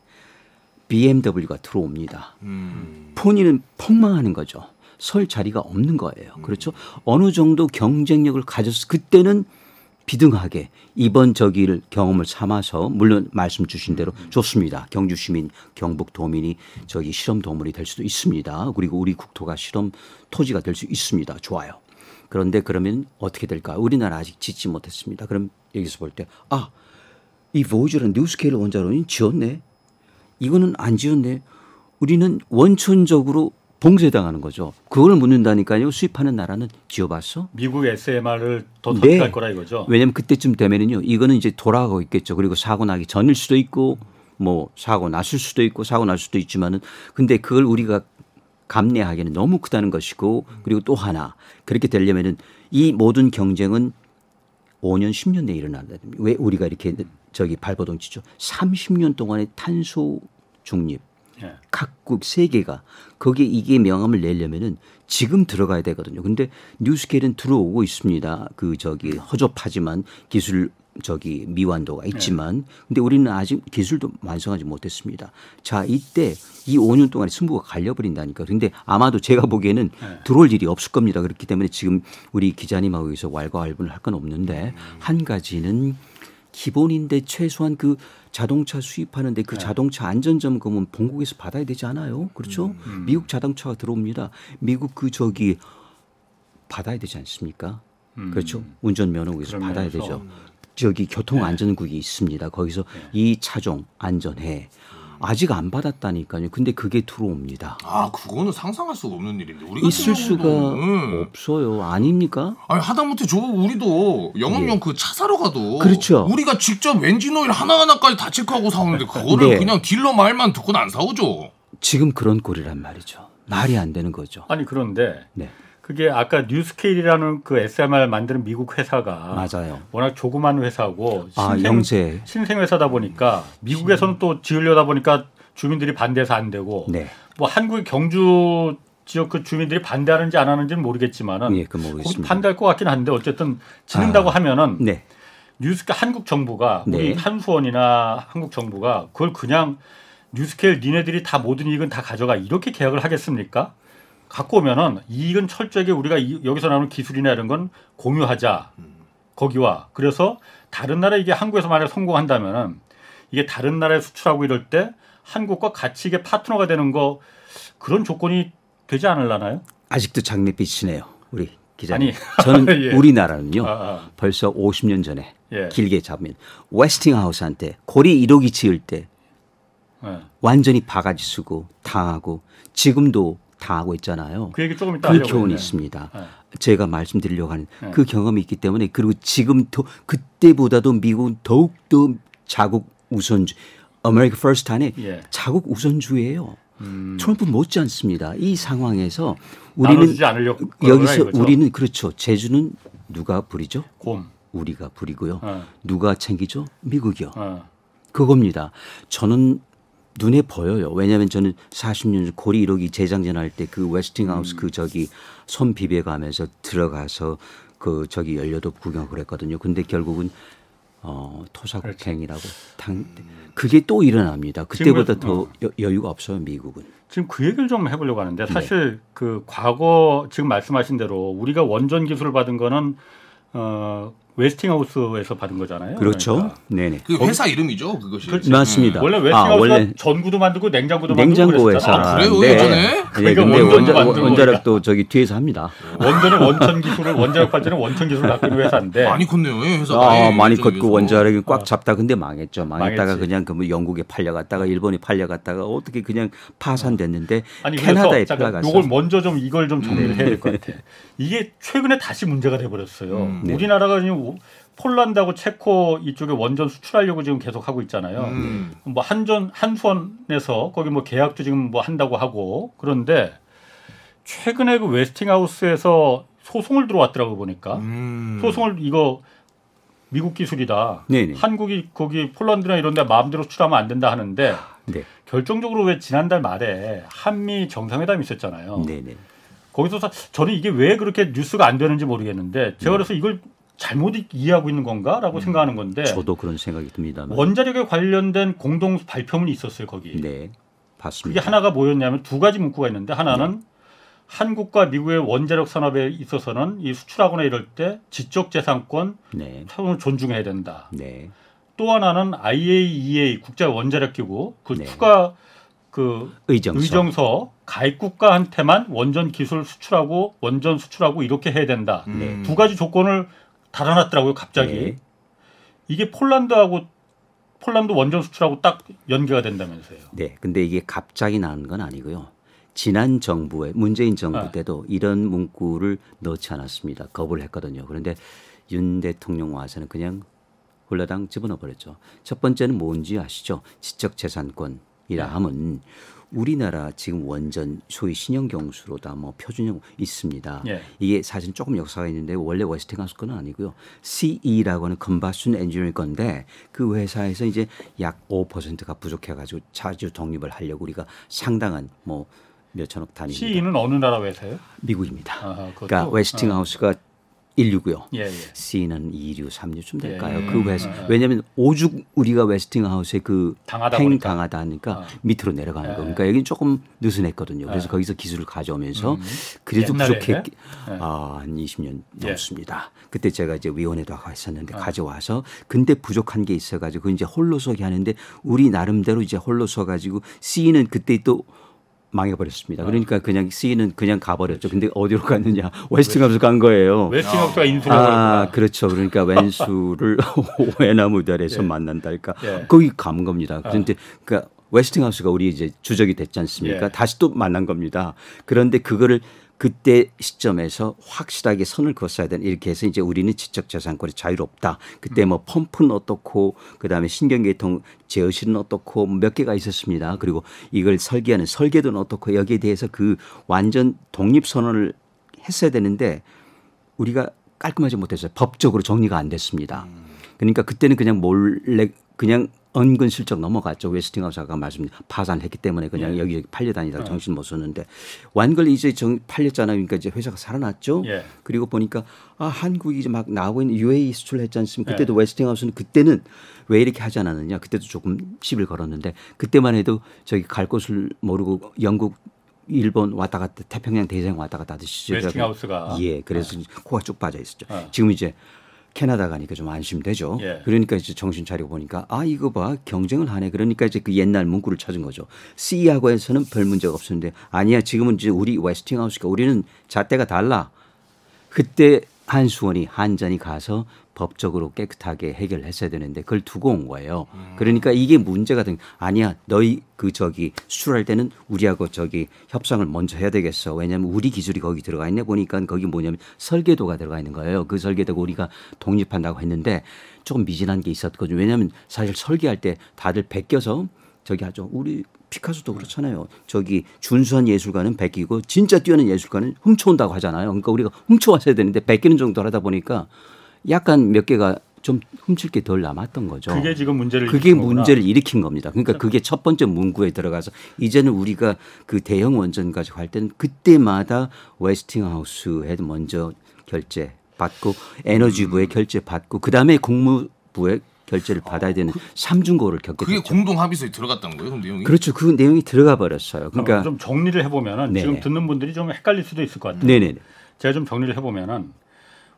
BMW가 들어옵니다. 음. 포니는 폭망하는 거죠. 설 자리가 없는 거예요. 그렇죠? 어느 정도 경쟁력을 가졌을 그때는 비등하게 이번 저기를 경험을 삼아서 물론 말씀 주신 대로 좋습니다. 경주 시민, 경북 도민이 저기 실험 동물이 될 수도 있습니다. 그리고 우리 국토가 실험 토지가 될 수 있습니다. 좋아요. 그런데 그러면 어떻게 될까? 우리나라 아직 짓지 못했습니다. 그럼 여기서 볼 때 아, 이 보이저는 뉴스케일 원자로는 지었네. 이거는 안 지었네. 우리는 원천적으로 봉쇄당하는 거죠. 그걸 묻는다니까요. 수입하는 나라는 지어봤어? 미국 SMR을 더 네. 터득할 거라 이거죠. 왜냐하면 그때쯤 되면은요, 이거는 이제 돌아가고 있겠죠. 그리고 사고 나기 전일 수도 있고, 뭐 사고 났을 수도 있고, 사고 날 수도 있지만은, 근데 그걸 우리가 감내하기는 너무 크다는 것이고, 그리고 또 하나 그렇게 되려면은 이 모든 경쟁은 5년, 10년 내에 일어난다. 왜 우리가 이렇게 저기 발버둥 치죠? 30년 동안의 탄소 중립. 예. 각국 세계가 거기에 이게 명함을 내려면은 지금 들어가야 되거든요. 근데 뉴스케일은 들어오고 있습니다. 그 저기 허접하지만 기술 저기 미완도가 있지만 근데 우리는 아직 기술도 완성하지 못했습니다. 자, 이때 이 5년 동안에 승부가 갈려버린다니까. 근데 아마도 제가 보기에는 들어올 일이 없을 겁니다. 그렇기 때문에 지금 우리 기자님하고 여기서 왈가왈부를 할 건 없는데 한 가지는 기본인데 최소한 그 자동차 수입하는데 그 자동차 안전점검은 본국에서 받아야 되지 않아요? 그렇죠? 미국 자동차가 들어옵니다. 미국 그 저기 받아야 되지 않습니까? 그렇죠? 운전면허국에서 그런 받아야. 되죠. 저기 교통안전국이 있습니다. 거기서 이 차종 안전해. 아직 안 받았다니까요. 근데 그게 들어옵니다. 아 그거는 상상할 수가 없는 일인데 우리가 있을 수가 응. 없어요. 아닙니까? 아니 하다못해 저 우리도 영업용 예. 그차 사러 가도 그렇죠. 우리가 직접 엔진 오일 하나하나까지 다 체크하고 사오는데 그거를 네. 그냥 딜러 말만 듣고는 안 사오죠. 지금 그런 꼴이란 말이죠. 말이 안 되는 거죠. 아니 그런데 네. 그게 아까 뉴스케일이라는 그 SMR 만드는 미국 회사가 맞아요. 워낙 조그만 회사고 아, 신생, 영세. 신생 회사다 보니까 미국에서는 또 지으려다 보니까 주민들이 반대해서 안 되고 네. 뭐 한국의 경주 지역 그 주민들이 반대하는지 안 하는지는 모르겠지만은 예, 그. 반대할 것 같긴 한데 어쨌든 짓는다고 하면은 네. 뉴스 한국 정부가 네. 우리 한수원이나 한국 정부가 그걸 그냥 뉴스케일 니네들이 다 모든 이익은 다 가져가 이렇게 계약을 하겠습니까? 갖고 오면은 이익은 철저하게 우리가 이- 여기서 나오는 기술이나 이런 건 공유하자 거기와 그래서 다른 나라 이게 한국에서 만약 성공한다면은 이게 다른 나라에 수출하고 이럴 때 한국과 같이 이게 파트너가 되는 거 그런 조건이 되지 않을라나요? 아직도 장밋빛이네요. 우리 기자님. 아니, 저는 예. 우리나라는요. 아, 아. 벌써 50년 전에 예. 길게 잡으면 웨스팅하우스한테 고리 1호기 지을 때 예. 완전히 바가지 쓰고 당하고 지금도 당하고 있잖아요. 그 얘기 조금 이따 그 교훈이. 있습니다. 네. 제가 말씀드리려고 하는 네. 그 경험이 있기 때문에 그리고 지금 더 그때보다도 미국은 더욱 더 자국 우선주 America First 안에 예. 자국 우선주예요. 음. 트럼프 못지 않습니다. 이 상황에서 우리는 여기서 이거죠? 우리는 그렇죠. 제주는 누가 부리죠? 곰. 우리가 부리고요. 어. 누가 챙기죠? 미국이요. 어. 그겁니다. 저는 눈에 보여요. 왜냐하면 저는 40년 전 고리 1호기 재장전할 때 그 웨스팅하우스 그 저기 손 비벼가면서 들어가서 그 저기 연료도 구경을 했거든요. 근데 결국은 어, 토사구팽이라고 당 그게 또 일어납니다. 그때보다 지금 더 어. 여, 여유가 없어요 미국은. 지금 그 얘기를 좀 해보려고 하는데 네. 사실 그 과거 지금 말씀하신 대로 우리가 원전 기술을 받은 거는 어, 웨스팅하우스에서 받은 거잖아요. 그렇죠. 그러니까. 네네. 그 회사 이름이죠 그것이. 그렇지. 맞습니다. 원래 아, 웨스팅하우스가 원래 전구도 만들고 냉장고도 냉장고 만들고 회사. 그랬었잖아. 아, 그래요? 예전에? 네, 그러니까 근데 원자, 원자력도 저기 뒤에서 합니다. 원전은 원천 기술을 원자력 발전은 원천 기술을 갖고 있는 회사인데 많이 컸네요 예, 회사가. 아, 예, 많이 컸고. 원자력이 꽉 잡다 근데 망했죠. 망했다가 망했지. 그냥 그뭐 영국에 팔려갔다가 일본에 팔려갔다가 어떻게 그냥 파산됐는데 아니 캐나다에 팔려갔어. 요걸 먼저 좀 이걸 좀 정리를 해야 될 것 같아. 이게 최근에 다시 문제가 돼 버렸어요. 음. 네. 우리나라가 지금 폴란드하고 체코 이쪽에 원전 수출하려고 지금 계속 하고 있잖아요. 음. 뭐 한전 한수원에서 거기 뭐 계약도 지금 뭐 한다고 하고 그런데 최근에 그 웨스팅하우스에서 소송을 들어왔더라고 보니까 음. 소송을 이거 미국 기술이다. 네네. 한국이 거기 폴란드나 이런 데 마음대로 수출하면 안 된다 하는데 네, 결정적으로 왜 지난달 말에 한미 정상회담이 있었잖아요. 네, 네. 거기서 사- 저는 이게 왜 그렇게 뉴스가 안 되는지 모르겠는데 제가 그래서 이걸 잘못 이해하고 있는 건가라고 생각하는 건데 저도 그런 생각이 듭니다만. 원자력에 관련된 공동 발표문이 있었어요 거기. 네, 봤습니다. 그게 하나가 뭐였냐면 두 가지 문구가 있는데 하나는 한국과 미국의 원자력 산업에 있어서는 이 수출하거나 이럴 때 지적 재산권 네. 차원을 존중해야 된다. 네. 또 하나는 IAEA 국제 원자력 기구 그 네. 추가 그 의정서. 의정서 가입 국가한테만 원전 기술 수출하고 원전 수출하고 이렇게 해야 된다. 음. 두 가지 조건을 달아놨더라고요. 갑자기 네. 이게 폴란드하고 폴란드 원전 수출하고 딱 연계가 된다면서요. 네. 근데 이게 갑자기 나온 건 아니고요. 지난 정부의 문재인 정부 아. 때도 이런 문구를 넣지 않았습니다. 거부를 했거든요. 그런데 윤 대통령 와서는 그냥 홀라당 집어넣어 버렸죠. 첫 번째는 뭔지 아시죠? 지적 재산권이라 네. 함은 우리나라 지금 원전 소위 신형경수로다 뭐 표준형 있습니다. 예. 이게 사실 조금 역사가 있는데 원래 웨스팅하우스 거는 아니고요. CE라고 하는 컴버스천 엔지니어링 건데 그 회사에서 이제 약 5%가 부족해가지고 자주 독립을 하려고 우리가 상당한 뭐 몇천억 단위 CE는 어느 나라 회사예요? 미국입니다. 아하, 그것도? 그러니까 웨스팅하우스가 1류고요. 예, 예. CE는 2류, 3류쯤 될까요? 예. 그 회사 음, 왜냐하면 오죽 우리가 웨스팅하우스에 그 당하다. 당하다 하니까 아. 밑으로 내려가는 예. 거. 그러니까 여기는 조금 느슨했거든요. 그래서 예. 거기서 기술을 가져오면서 음. 그래도 예. 아, 한 20년 예. 넘습니다. 그때 제가 이제 위원회도 하고 했었는데 아. 가져와서 근데 부족한 게 있어가지고 그 이제 홀로 서기 하는데 우리 나름대로 이제 홀로 서가지고 CE는 그때 또 망해버렸습니다. 그러니까 그냥 CE는 그냥 가버렸죠. 근데 어디로 갔느냐? 웨스팅하우스 간 거예요. 웨스팅하우스가 인수를 아, 하구나. 그렇죠. 그러니까 왼수를 외나무 다리에서 만난달까. 예. 거기 간 겁니다. 그런데 그러니까 웨스팅하우스가 우리 이제 주적이 됐지 않습니까? 예. 다시 또 만난 겁니다. 그런데 그거를 그때 시점에서 확실하게 선을 그었어야 되는 이렇게 해서 이제 우리는 지적재산권이 자유롭다. 그때 뭐 펌프는 어떻고 그다음에 신경계통 제어실은 어떻고 몇 개가 있었습니다. 그리고 이걸 설계하는 설계도는 어떻고 여기에 대해서 그 완전 독립 선언을 했어야 되는데 우리가 깔끔하지 못했어요. 법적으로 정리가 안 됐습니다. 그러니까 그때는 그냥 몰래 그냥 은근슬쩍 넘어갔죠. 웨스팅하우스 아까 말씀 파산했기 때문에 그냥 예. 여기 팔려다니다가 정신 못 썼는데 완전히 이제 정 팔렸잖아요. 그러니까 이제 회사가 살아났죠. 예. 그리고 보니까 아 한국이 이제 막 나오고 있는 UAE 수출했지 않습니까? 예. 그때도 웨스팅하우스는 그때는 왜 이렇게 하지 않았느냐? 그때도 조금 시비를 걸었는데 그때만 해도 저기 갈 곳을 모르고 영국 일본 왔다 갔다 태평양 대서 왔다 갔다 하듯이 웨스팅하우스가. 예 그래서 코가 쭉 빠져 있었죠. 어. 지금 이제 캐나다 가니까 좀 안심되죠. 예. 그러니까 이제 정신 차리고 보니까 아 이거 봐 경쟁을 하네. 그러니까 이제 그 옛날 문구를 찾은 거죠. C하고 해서는 별 문제가 없었는데 아니야 지금은 이제 우리 웨스팅하우스가 우리는 잣대가 달라. 그때 한수원이 한전이 가서 법적으로 깨끗하게 해결했어야 되는데 그걸 두고 온 거예요. 그러니까 이게 문제가 된 아니야 너희 그 저기 수출할 때는 우리하고 저기 협상을 먼저 해야 되겠어. 왜냐하면 우리 기술이 거기 들어가 있네 보니까 거기 뭐냐면 설계도가 들어가 있는 거예요. 그 설계도가 우리가 독립한다고 했는데 조금 미진한 게 있었거든요. 왜냐하면 사실 설계할 때 다들 베껴서 저기 하죠. 우리 피카소도 그렇잖아요. 저기 준수한 예술가는 베끼고 진짜 뛰어난 예술가는 훔쳐온다고 하잖아요. 그러니까 우리가 훔쳐왔어야 되는데 베끼는 정도로 하다 보니까 약간 몇 개가 좀 훔칠 게 덜 남았던 거죠. 그게 지금 문제를 그게 일으킨 거구나. 문제를 일으킨 겁니다. 그러니까 그게 첫 번째 문구에 들어가서 이제는 우리가 그 대형 원전 가지고 할 때는 그때마다 웨스팅하우스에 먼저 결제 받고 에너지부에 결제 받고 그다음에 국무부에 결제를 받아야 되는 삼중고를 겪게 그게 됐죠. 공동 합의서에 들어갔다는 거예요, 그럼 내용이? 그렇죠. 그 내용이 들어가 버렸어요. 그러니까 좀 정리를 해보면은 네네. 지금 듣는 분들이 좀 헷갈릴 수도 있을 것 같아요. 네네. 제가 좀 정리를 해보면은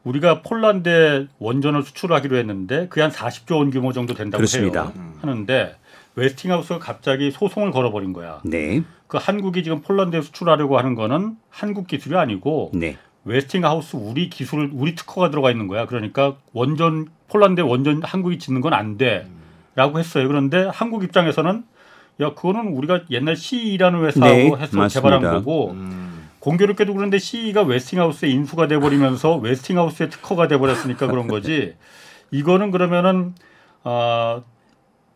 우리가 폴란드에 원전을 수출하기로 했는데 그게 한 40조 원 규모 정도 된다고 그렇습니다. 해요. 하는데 웨스팅하우스가 갑자기 소송을 걸어버린 거야. 네. 그 한국이 지금 폴란드에 수출하려고 하는 거는 한국 기술이 아니고 네. 웨스팅하우스 우리 기술 우리 특허가 들어가 있는 거야. 그러니까 원전 폴란드에 원전 한국이 짓는 건 안 돼라고 했어요. 그런데 한국 입장에서는 야 그거는 우리가 옛날 CE라는 회사하고 네, 해서 맞습니다. 개발한 거고 음. 공교롭게도 그런데 CE가 웨스팅하우스에 인수가 돼버리면서 웨스팅하우스의 특허가 돼버렸으니까 그런 거지. 이거는 그러면은 아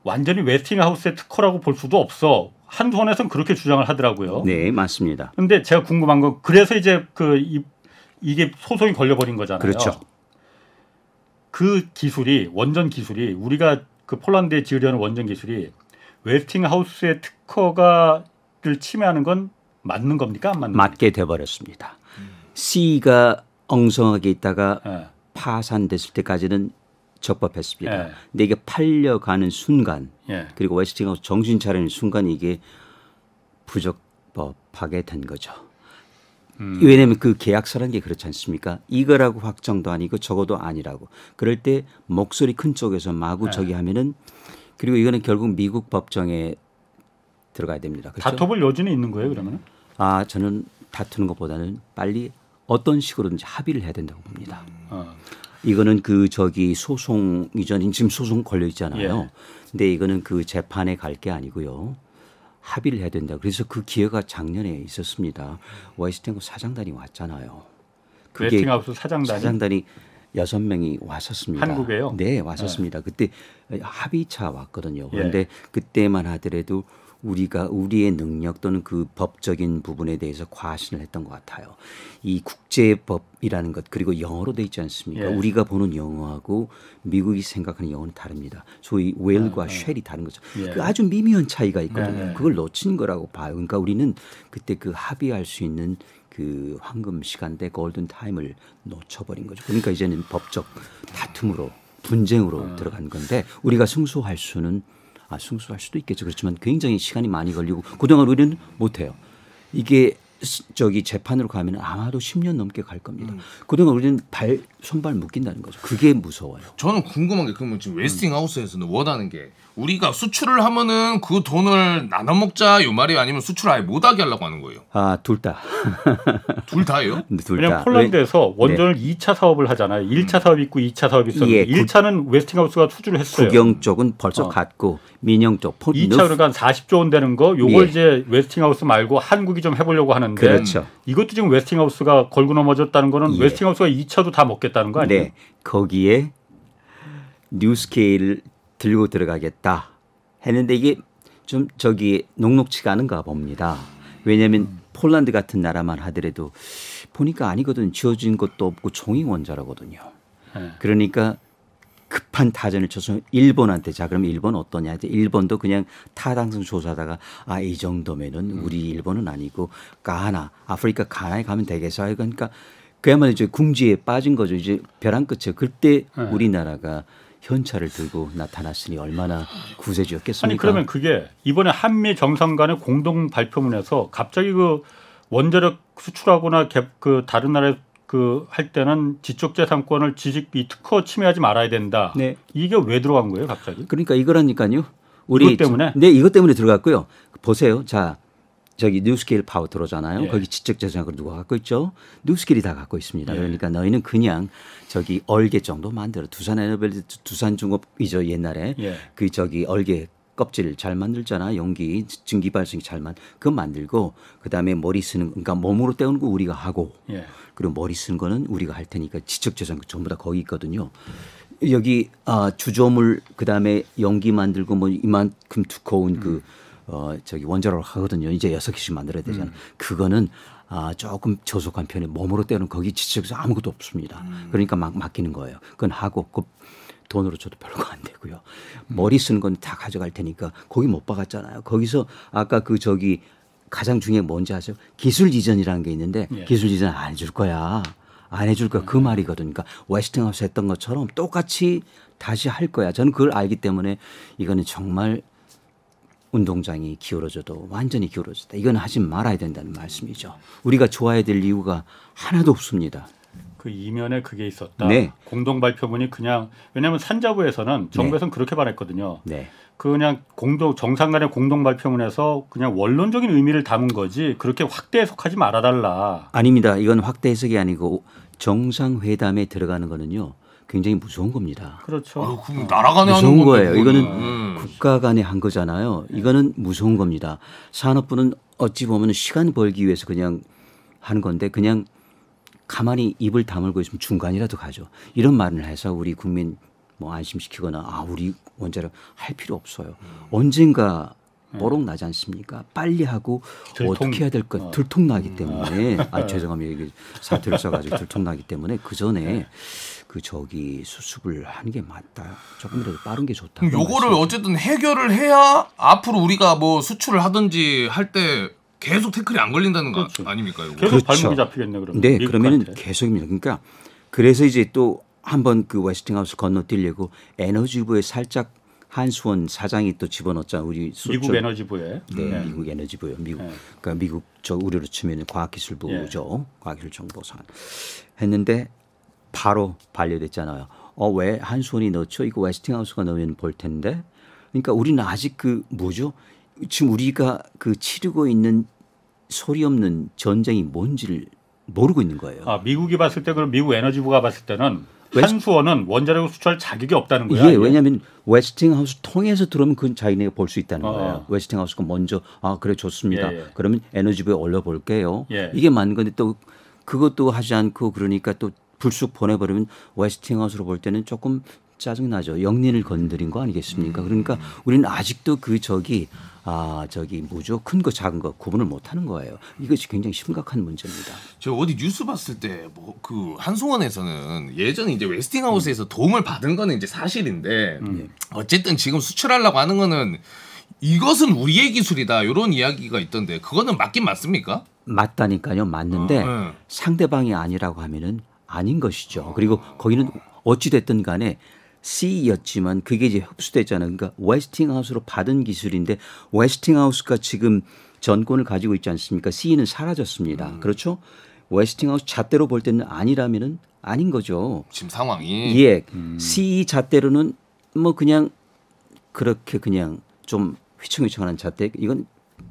완전히 웨스팅하우스의 특허라고 볼 수도 없어. 한수원에서는 그렇게 주장을 하더라고요. 네, 맞습니다. 근데 제가 궁금한 건 그래서 이제 그 이, 이게 소송이 걸려버린 거잖아요. 그렇죠. 그 기술이 원전 기술이 우리가 그 폴란드에 지으려는 원전 기술이 웨스팅하우스의 특허가를 침해하는 건 맞는 겁니까? 안 맞는 맞게 돼 버렸습니다. CE가 엉성하게 있다가 겁니까? 파산됐을 때까지는 적법했습니다. 예. 근데 이게 팔려가는 순간 예. 예. 그리고 웨스팅하우스 정신 차리는 순간 이게 부적법하게 된 거죠. 음. 왜냐하면 그 계약서라는 게 그렇지 않습니까? 이거라고 확정도 아니고 적어도 아니라고. 그럴 때 목소리 큰 쪽에서 마구 네. 저기 하면은 그리고 이거는 결국 미국 법정에 들어가야 됩니다. 그렇죠? 다퉈볼 여지는 있는 거예요, 그러면? 아 저는 다투는 것보다는 빨리 어떤 식으로든지 합의를 해야 된다고 봅니다. 어. 이거는 그 저기 소송 이전 지금 소송 걸려 있잖아요. 예. 근데 이거는 그 재판에 갈 게 아니고요. 합의를 해야 된다. 그래서 그 기회가 작년에 있었습니다. 웨스팅하우스 사장단이 왔잖아요. 그게 웨스팅하우스 사장단이 사장단이 여섯 명이 왔었습니다. 한국에요? 네, 왔었습니다. 그때 합의차 왔거든요. 예. 그런데 그때만 하더라도 우리가 우리의 능력 또는 그 법적인 부분에 대해서 과신을 했던 것 같아요. 이 국제법이라는 것 그리고 영어로 돼 있지 않습니까? 예. 우리가 보는 영어하고 미국이 생각하는 영어는 다릅니다. 소위 will과 shall이 다른 거죠. 예. 그 아주 미미한 차이가 있거든요. 네, 네. 그걸 놓친 거라고 봐요. 그러니까 우리는 그때 그 합의할 수 있는 그 황금 시간대 golden time을 놓쳐버린 거죠. 그러니까 이제는 법적 다툼으로 분쟁으로 어. 들어간 건데 우리가 승소할 수는 아 승소할 수도 있겠죠. 그렇지만 굉장히 시간이 많이 걸리고 그동안 우리는 못해요. 이게 스- 저기 재판으로 가면 아마도 10년 넘게 갈 겁니다. 음. 그동안 우리는 발 손발 묶인다는 거죠. 그게 무서워요. 저는 궁금한 게 그러면 지금 웨스팅하우스에서는 원하는 게 우리가 수출을 하면은 그 돈을 나눠 먹자 요 말이 아니면 수출 아예 못 하게 하려고 하는 거예요. 아 둘 다. 둘 다예요? 둘 왜냐면 다. 폴란드에서 원전을 2차 사업을 하잖아요. 1차 사업이 있고 2차 사업이 있었는데 예, 구- 1차는 웨스팅하우스가 수주를 했어요. 국영 쪽은 벌써 어. 갔고 민영 쪽 포, 2차 그러니까 한 40조 원 되는 거 요걸 예. 이제 웨스팅하우스 말고 한국이 좀 해 보려고 하는데 그렇죠. 이것도 지금 웨스팅하우스가 걸고 넘어졌다는 거는 예. 웨스팅하우스가 2차도 다 먹겠다는 거 아니에요? 네, 거기에 뉴스케일을 들고 들어가겠다 했는데 이게 좀 저기 녹록치가 않은가 봅니다. 왜냐하면 음. 폴란드 같은 나라만 하더라도 보니까 아니거든 지어진 것도 없고 종이 원자로거든요. 네. 그러니까 급한 타전을 쳐서 일본한테 자 그럼 일본 어떠냐 이제 일본도 그냥 타당성 조사하다가 아 이 정도면은 음. 우리 일본은 아니고 가나 아프리카 가나에 가면 되겠어 그러니까 그야말로 이제 궁지에 빠진 거죠 이제 벼랑 끝에 그때 네. 우리나라가 현찰을 들고 나타났으니 얼마나 구세주였겠습니까? 아니 그러면 그게 이번에 한미 정상 간의 공동 발표문에서 갑자기 그 원자력 수출하거나 개- 그 다른 나라에 그할 때는 지적재산권을 지식 이 특허 침해하지 말아야 된다. 네. 이게 왜 들어간 거예요, 갑자기? 그러니까 이거라니까요. 우리 이것 때문에? 네, 이것 때문에 들어갔고요. 보세요. 자, 저기 뉴스케일 파워 들어오잖아요. 예. 거기 지적 재산권 누가 갖고 있죠? 뉴스케일이 다 갖고 있습니다. 예. 그러니까 너희는 그냥 저기 얼개 정도 만들어. 두산 에너빌 두산 중공업이죠 옛날에 예. 그 저기 얼개 껍질 잘 만들잖아 용기 증기 발생기 잘만 그거 만들고 그다음에 머리 쓰는 그러니까 몸으로 때우는 거 우리가 하고 예. 그리고 머리 쓰는 거는 우리가 할 테니까 지적 재산 전부 다 거기 있거든요. 여기 아 주조물 그다음에 용기 만들고 뭐 이만큼 두꺼운 그 어 저기 원자로 하거든요. 이제 여섯 개씩 만들어야 되잖아요. 그거는 아 조금 저속한 편에 몸으로 때는 거기 지적에서 아무것도 없습니다. 그러니까 막 맡기는 거예요. 그건 하고 그 돈으로 줘도 별로가 안 되고요. 머리 쓰는 건 다 가져갈 테니까 거기 못 박았잖아요. 거기서 아까 그 저기 가장 중요한 게 뭔지 아세요? 기술 이전이라는 게 있는데 예. 기술 이전 안 해줄 거야. 안 해줄 거야. 그 말이거든. 그러니까 웨스팅하우스 했던 것처럼 똑같이 다시 할 거야. 저는 그걸 알기 때문에 이거는 정말 운동장이 기울어져도 완전히 기울어졌다. 이건 하지 말아야 된다는 말씀이죠. 우리가 좋아야 될 이유가 하나도 없습니다. 그 이면에 그게 있었다. 네. 공동 발표문이 그냥 왜냐하면 산자부에서는 정부에서는 그렇게 말했거든요. 네. 그 그냥 공동 정상 간의 공동 발표문에서 그냥 원론적인 의미를 담은 거지 그렇게 확대 해석하지 말아달라. 아닙니다. 이건 확대 해석이 아니고 정상회담에 들어가는 거는요. 굉장히 무서운 겁니다. 그렇죠. 아유, 그럼 나라 간에 하는 무서운 거예요. 이거는 음. 국가 간에 한 거잖아요. 이거는 무서운 겁니다. 산업부는 어찌 보면 시간 벌기 위해서 그냥 하는 건데 그냥 가만히 입을 다물고 있으면 중간이라도 가죠. 이런 말을 해서 우리 국민 뭐 안심시키거나 아 우리 원자력 할 필요 없어요. 언젠가 뽀록 나지 않습니까? 빨리 하고 들통- 어떻게 해야 될것 어. 들통나기 때문에 아 죄송합니다 이게 사태를 써가지고 들통나기 때문에 그 전에 그 저기 수습을 하는 게 맞다. 조금이라도 빠른 게 좋다. 요거를 어쨌든 해결을 해야 앞으로 우리가 뭐 수출을 하든지 할 때 계속 태클이 안 걸린다는 거 그렇죠. 아닙니까? 요거? 계속 그렇죠. 발목이 잡히겠네 그러면. 네. 그러면은 계속입니다. 그러니까 그래서 이제 또 한번 그 웨스팅하우스 건너뛰려고 에너지부에 살짝 한수원 사장이 또 집어넣었잖아. 우리 수출- 미국 에너지부에 네, 네. 미국 에너지부요. 미국 네. 그러니까 미국 저 우리로 치면 과학기술부죠. 과학기술정보상 했는데 바로 반려됐잖아요. 어 왜 한수원이 넣죠? 이거 웨스팅하우스가 넣으면 볼 텐데. 그러니까 우리는 아직 그 뭐죠? 지금 우리가 그 치르고 있는 소리 없는 전쟁이 뭔지를 모르고 있는 거예요. 아, 미국이 봤을 때 그럼 미국 에너지부가 봤을 때는 웨스- 한수원은 원자력을 수출할 자격이 없다는 거야. 예? 왜냐하면 웨스팅하우스 통해서 들어오면 그건 자기네가 볼 수 있다는 어. 거예요. 웨스팅하우스가 먼저 아 그래 좋습니다. 예, 예. 그러면 에너지부에 올려볼게요. 예. 이게 맞는 건데 또 그것도 하지 않고 그러니까 또 불쑥 보내버리면 웨스팅하우스로 볼 때는 조금 짜증나죠. 역린을 건드린 거 아니겠습니까? 그러니까 우리는 아직도 그 저기 아 저기 뭐죠 큰 거 작은 거 구분을 못하는 거예요. 이것이 굉장히 심각한 문제입니다. 저 어디 뉴스 봤을 때 뭐 그 한수원에서는 예전에 이제 Westinghouse에서 도움을 받은 거는 이제 사실인데 어쨌든 지금 수출하려고 하는 거는 이것은 우리의 기술이다 이런 이야기가 있던데 그거는 맞긴 맞습니까? 맞다니까요. 맞는데 어, 네. 상대방이 아니라고 하면은 아닌 것이죠. 그리고 거기는 어찌 됐든 간에 CE였지만 그게 이제 흡수됐잖아요. 그러니까 Westinghouse로 받은 기술인데 Westinghouse가 지금 전권을 가지고 있지 않습니까? C는 사라졌습니다. 그렇죠? 웨스팅하우스 잣대로 볼 때는 아니라면은 아닌 거죠. 지금 상황이 예. C 잣대로는 뭐 그냥 그렇게 그냥 좀 휘청휘청하는 잣대 이건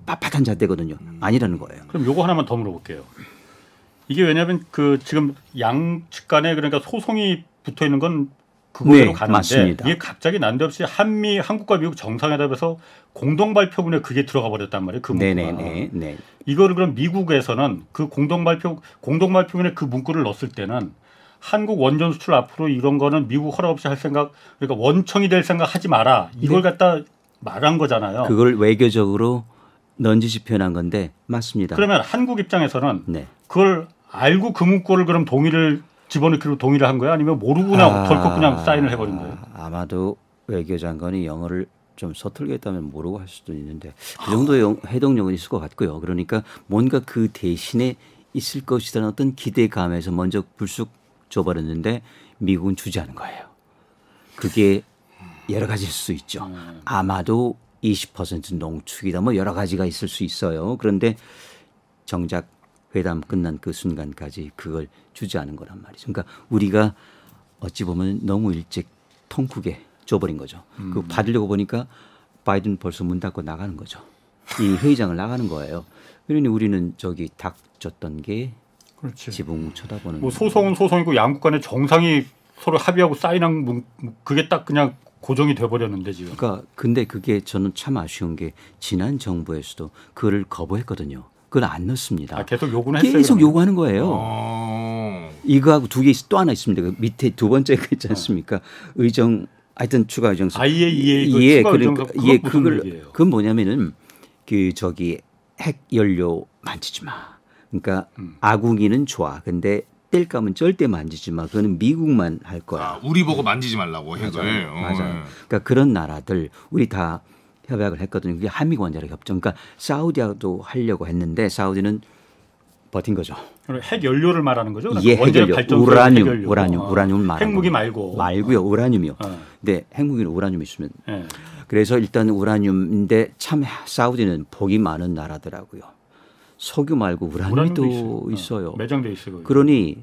빳빳한 잣대거든요. 아니라는 거예요. 그럼 요거 하나만 더 물어볼게요. 이게 왜냐하면 그 지금 양측 간에 그러니까 소송이 붙어 있는 건 그거대로 네, 가는데 맞습니다. 이게 갑자기 난데없이 한미 한국과 미국 정상회담에서 공동 발표문에 그게 들어가 버렸단 말이에요. 그 문구가. 네네네. 네. 이거를 그럼 미국에서는 그 공동 발표 공동 발표문에 그 문구를 넣었을 때는 한국 원전 수출 앞으로 이런 거는 미국 허락 없이 할 생각 그러니까 원청이 될 생각 하지 마라 이걸 갖다 말한 거잖아요. 네. 그걸 외교적으로 넌지시 표현한 건데 맞습니다. 그러면 한국 입장에서는 네. 그걸 알고 그 문구를 그럼 동의를 집어넣기로 동의를 한 거야? 아니면 모르고 그냥 아, 덜컥 그냥 사인을 해버린 거예요? 아마도 외교장관이 영어를 좀 서툴게 했다면 모르고 할 수도 있는데 그 정도 영, 해동력은 있을 것 같고요. 그러니까 뭔가 그 대신에 있을 것이라는 어떤 기대감에서 먼저 불쑥 줘버렸는데 미국은 주지 않은 거예요. 그게 여러 가지일 수 있죠. 아마도 20% 농축이다 뭐 여러 가지가 있을 수 있어요. 그런데 정작 회담 끝난 그 순간까지 그걸 주지 않은 거란 말이죠. 그러니까 우리가 어찌 보면 너무 일찍 통크게 줘버린 거죠. 그 받으려고 보니까 바이든 벌써 문 닫고 나가는 거죠. 이 회의장을 나가는 거예요. 그러니 우리는 저기 닥쳤던 게 그렇지. 지붕 쳐다보는 뭐 소송은 소송이고 양국 간에 정상이 서로 합의하고 사인한 문 그게 딱 그냥 고정이 돼버렸는데 지금. 그러니까 근데 그게 저는 참 아쉬운 게 지난 정부에서도 그를 거부했거든요. 그걸 안 넣습니다. 아, 계속 요구는 했어요. 계속 그러면. 요구하는 거예요. 어... 이거하고 두 개 또 하나 있습니다. 그 밑에 두 번째가 있지 않습니까? 의정 하여튼 추가 의정서. IAEA 그 예, 그러니까 의정서 그건 예, 그걸 얘기예요? 그건 뭐냐면은 그 저기 핵 연료 만지지 마. 그러니까 음. 아궁이는 좋아. 근데 뗄 감은 절대 만지지 마. 그거는 미국만 할 거야. 아, 우리 보고 만지지 말라고 핵을 맞아요. 어, 맞아요. 예. 그러니까 그런 나라들 우리 다 협약을 했거든요. 그게 한미 원자력 협정. 그러니까 사우디하고도 하려고 했는데 사우디는 버틴 거죠. 핵 연료를 말하는 거죠? 그러니까 예, 핵 연료, 발전소 우라늄. 우라늄, 어. 우라늄을 말하는 핵무기 거예요. 말고. 말고요, 우라늄이요. 어. 네, 핵무기는 우라늄이 있으면. 예. 그래서 일단 우라늄인데 참 사우디는 복이 많은 나라더라고요. 석유 말고 우라늄도 또 있어요. 어, 매장돼 있어요. 그러니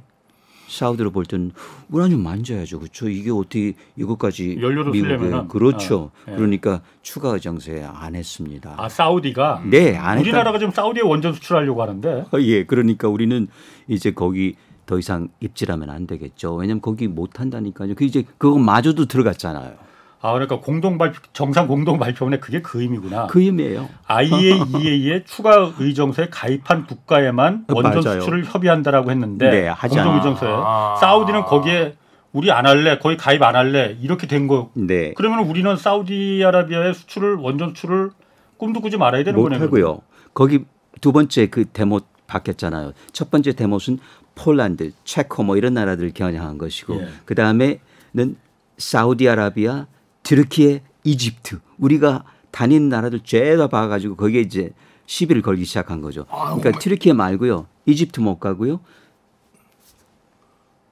사우디로 볼 때는 우라늄 만져야죠, 그렇죠? 이게 어떻게 이것까지 연료로 미국에 그렇죠. 어, 예. 그러니까 추가 의정서에 안 했습니다. 아 사우디가 네, 안 했다. 우리나라가 지금 사우디에 원전 수출하려고 하는데 어, 예, 그러니까 우리는 이제 거기 더 이상 입질하면 안 되겠죠. 왜냐면 거기 못 한다니까요. 그 이제 그거 마저도 들어갔잖아요. 아 그러니까 공동 발표 정상 공동 발표문에 그게 그 의미구나. 그 의미예요. IAEA의 추가 의정서에 가입한 국가에만 어, 원전 맞아요. 수출을 협의한다라고 했는데 네, 하지 공동. 의정서에 아. 사우디는 거기에 우리 안 할래, 거기 가입 안 할래 이렇게 된 거. 네. 그러면 우리는 사우디아라비아의 수출을 원전 수출을 꿈도 꾸지 말아야 되는 못 거네요. 하고요. 거기 두 번째 그 데모 바뀌었잖아요. 첫 번째 데모는 폴란드, 체코 뭐 이런 나라들 겨냥한 것이고 예. 그 다음에는 사우디아라비아, 트르키예, 이집트 우리가 다니는 나라들 죄다 봐가지고 거기에 이제 시비를 걸기 시작한 거죠. 그러니까 트르키예 말고요, 이집트 못 가고요,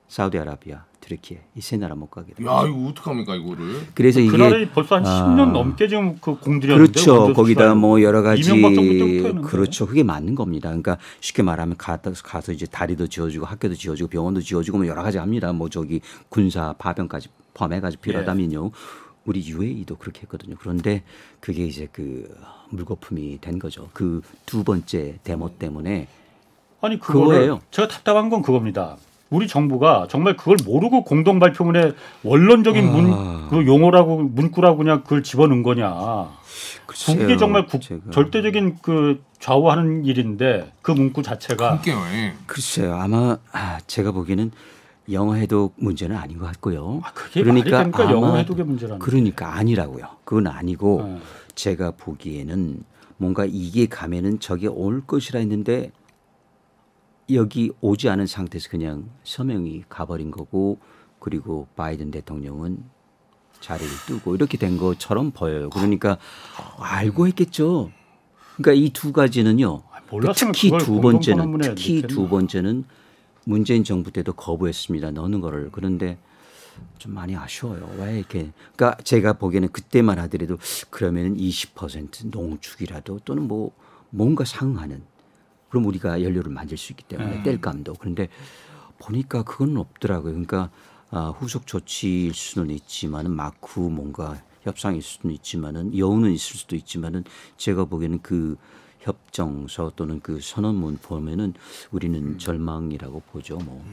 사우디아라비아, 튀르키예 이세 나라 못 가게 돼요. 야 이거 어떡합니까 이거를? 그래서 이게 그날이 벌써 한 아, 10년 넘게 지금 그 공들였는데 그렇죠. 거기다 뭐 여러 가지. 그렇죠. 그게 맞는 겁니다. 그러니까 쉽게 말하면 가다 가서 이제 다리도 지어주고 학교도 지어주고 병원도 지어주고 뭐 여러 가지 합니다. 뭐 저기 군사 파병까지 포함해 가지고 필요하다면요. 우리 UAE도 그렇게 했거든요. 그런데 그게 이제 그 물거품이 된 거죠. 그 두 번째 데모 때문에 아니 그거예요. 제가 답답한 건 그겁니다. 우리 정부가 정말 그걸 모르고 공동 발표문에 원론적인 아. 문, 그 용어라고 문구라고 그냥 그걸 집어넣은 거냐. 그게 정말 국, 제가- 절대적인 그 좌우하는 일인데 그 문구 자체가. 글쎄요. 아마 아, 제가 보기에는 영어 해독 문제는 아닌 것 같고요. 아, 말이 됩니까? 영어 해독의 문제라는 그러니까 아니라고요. 그건 아니고 네. 제가 보기에는 뭔가 이게 가면은 저게 올 것이라 했는데 여기 오지 않은 상태에서 그냥 서명이 가버린 거고 그리고 바이든 대통령은 자리를 뜨고 이렇게 된 것처럼 보여요. 그러니까 알고 했겠죠. 그러니까 이 두 가지는요. 몰랐으면 특히 두 번째는 특히 두. 번째는 문재인 정부 때도 거부했습니다. 넣는 거를 그런데 좀 많이 아쉬워요. 왜 이렇게? 그러니까 제가 보기에는 그때만 하더라도 그러면 20% 농축이라도 또는 뭐 뭔가 상하는 그럼 우리가 연료를 만들 수 있기 때문에 뗄감도 그런데 보니까 그건 없더라고요. 그러니까 아, 후속 조치일 수는 있지만은 마쿠 뭔가 협상일 수는 있지만은 여우는 있을 수도 있지만은 제가 보기에는 그 협정서 또는 그 선언문 보면은 우리는 절망이라고 보죠. 뭐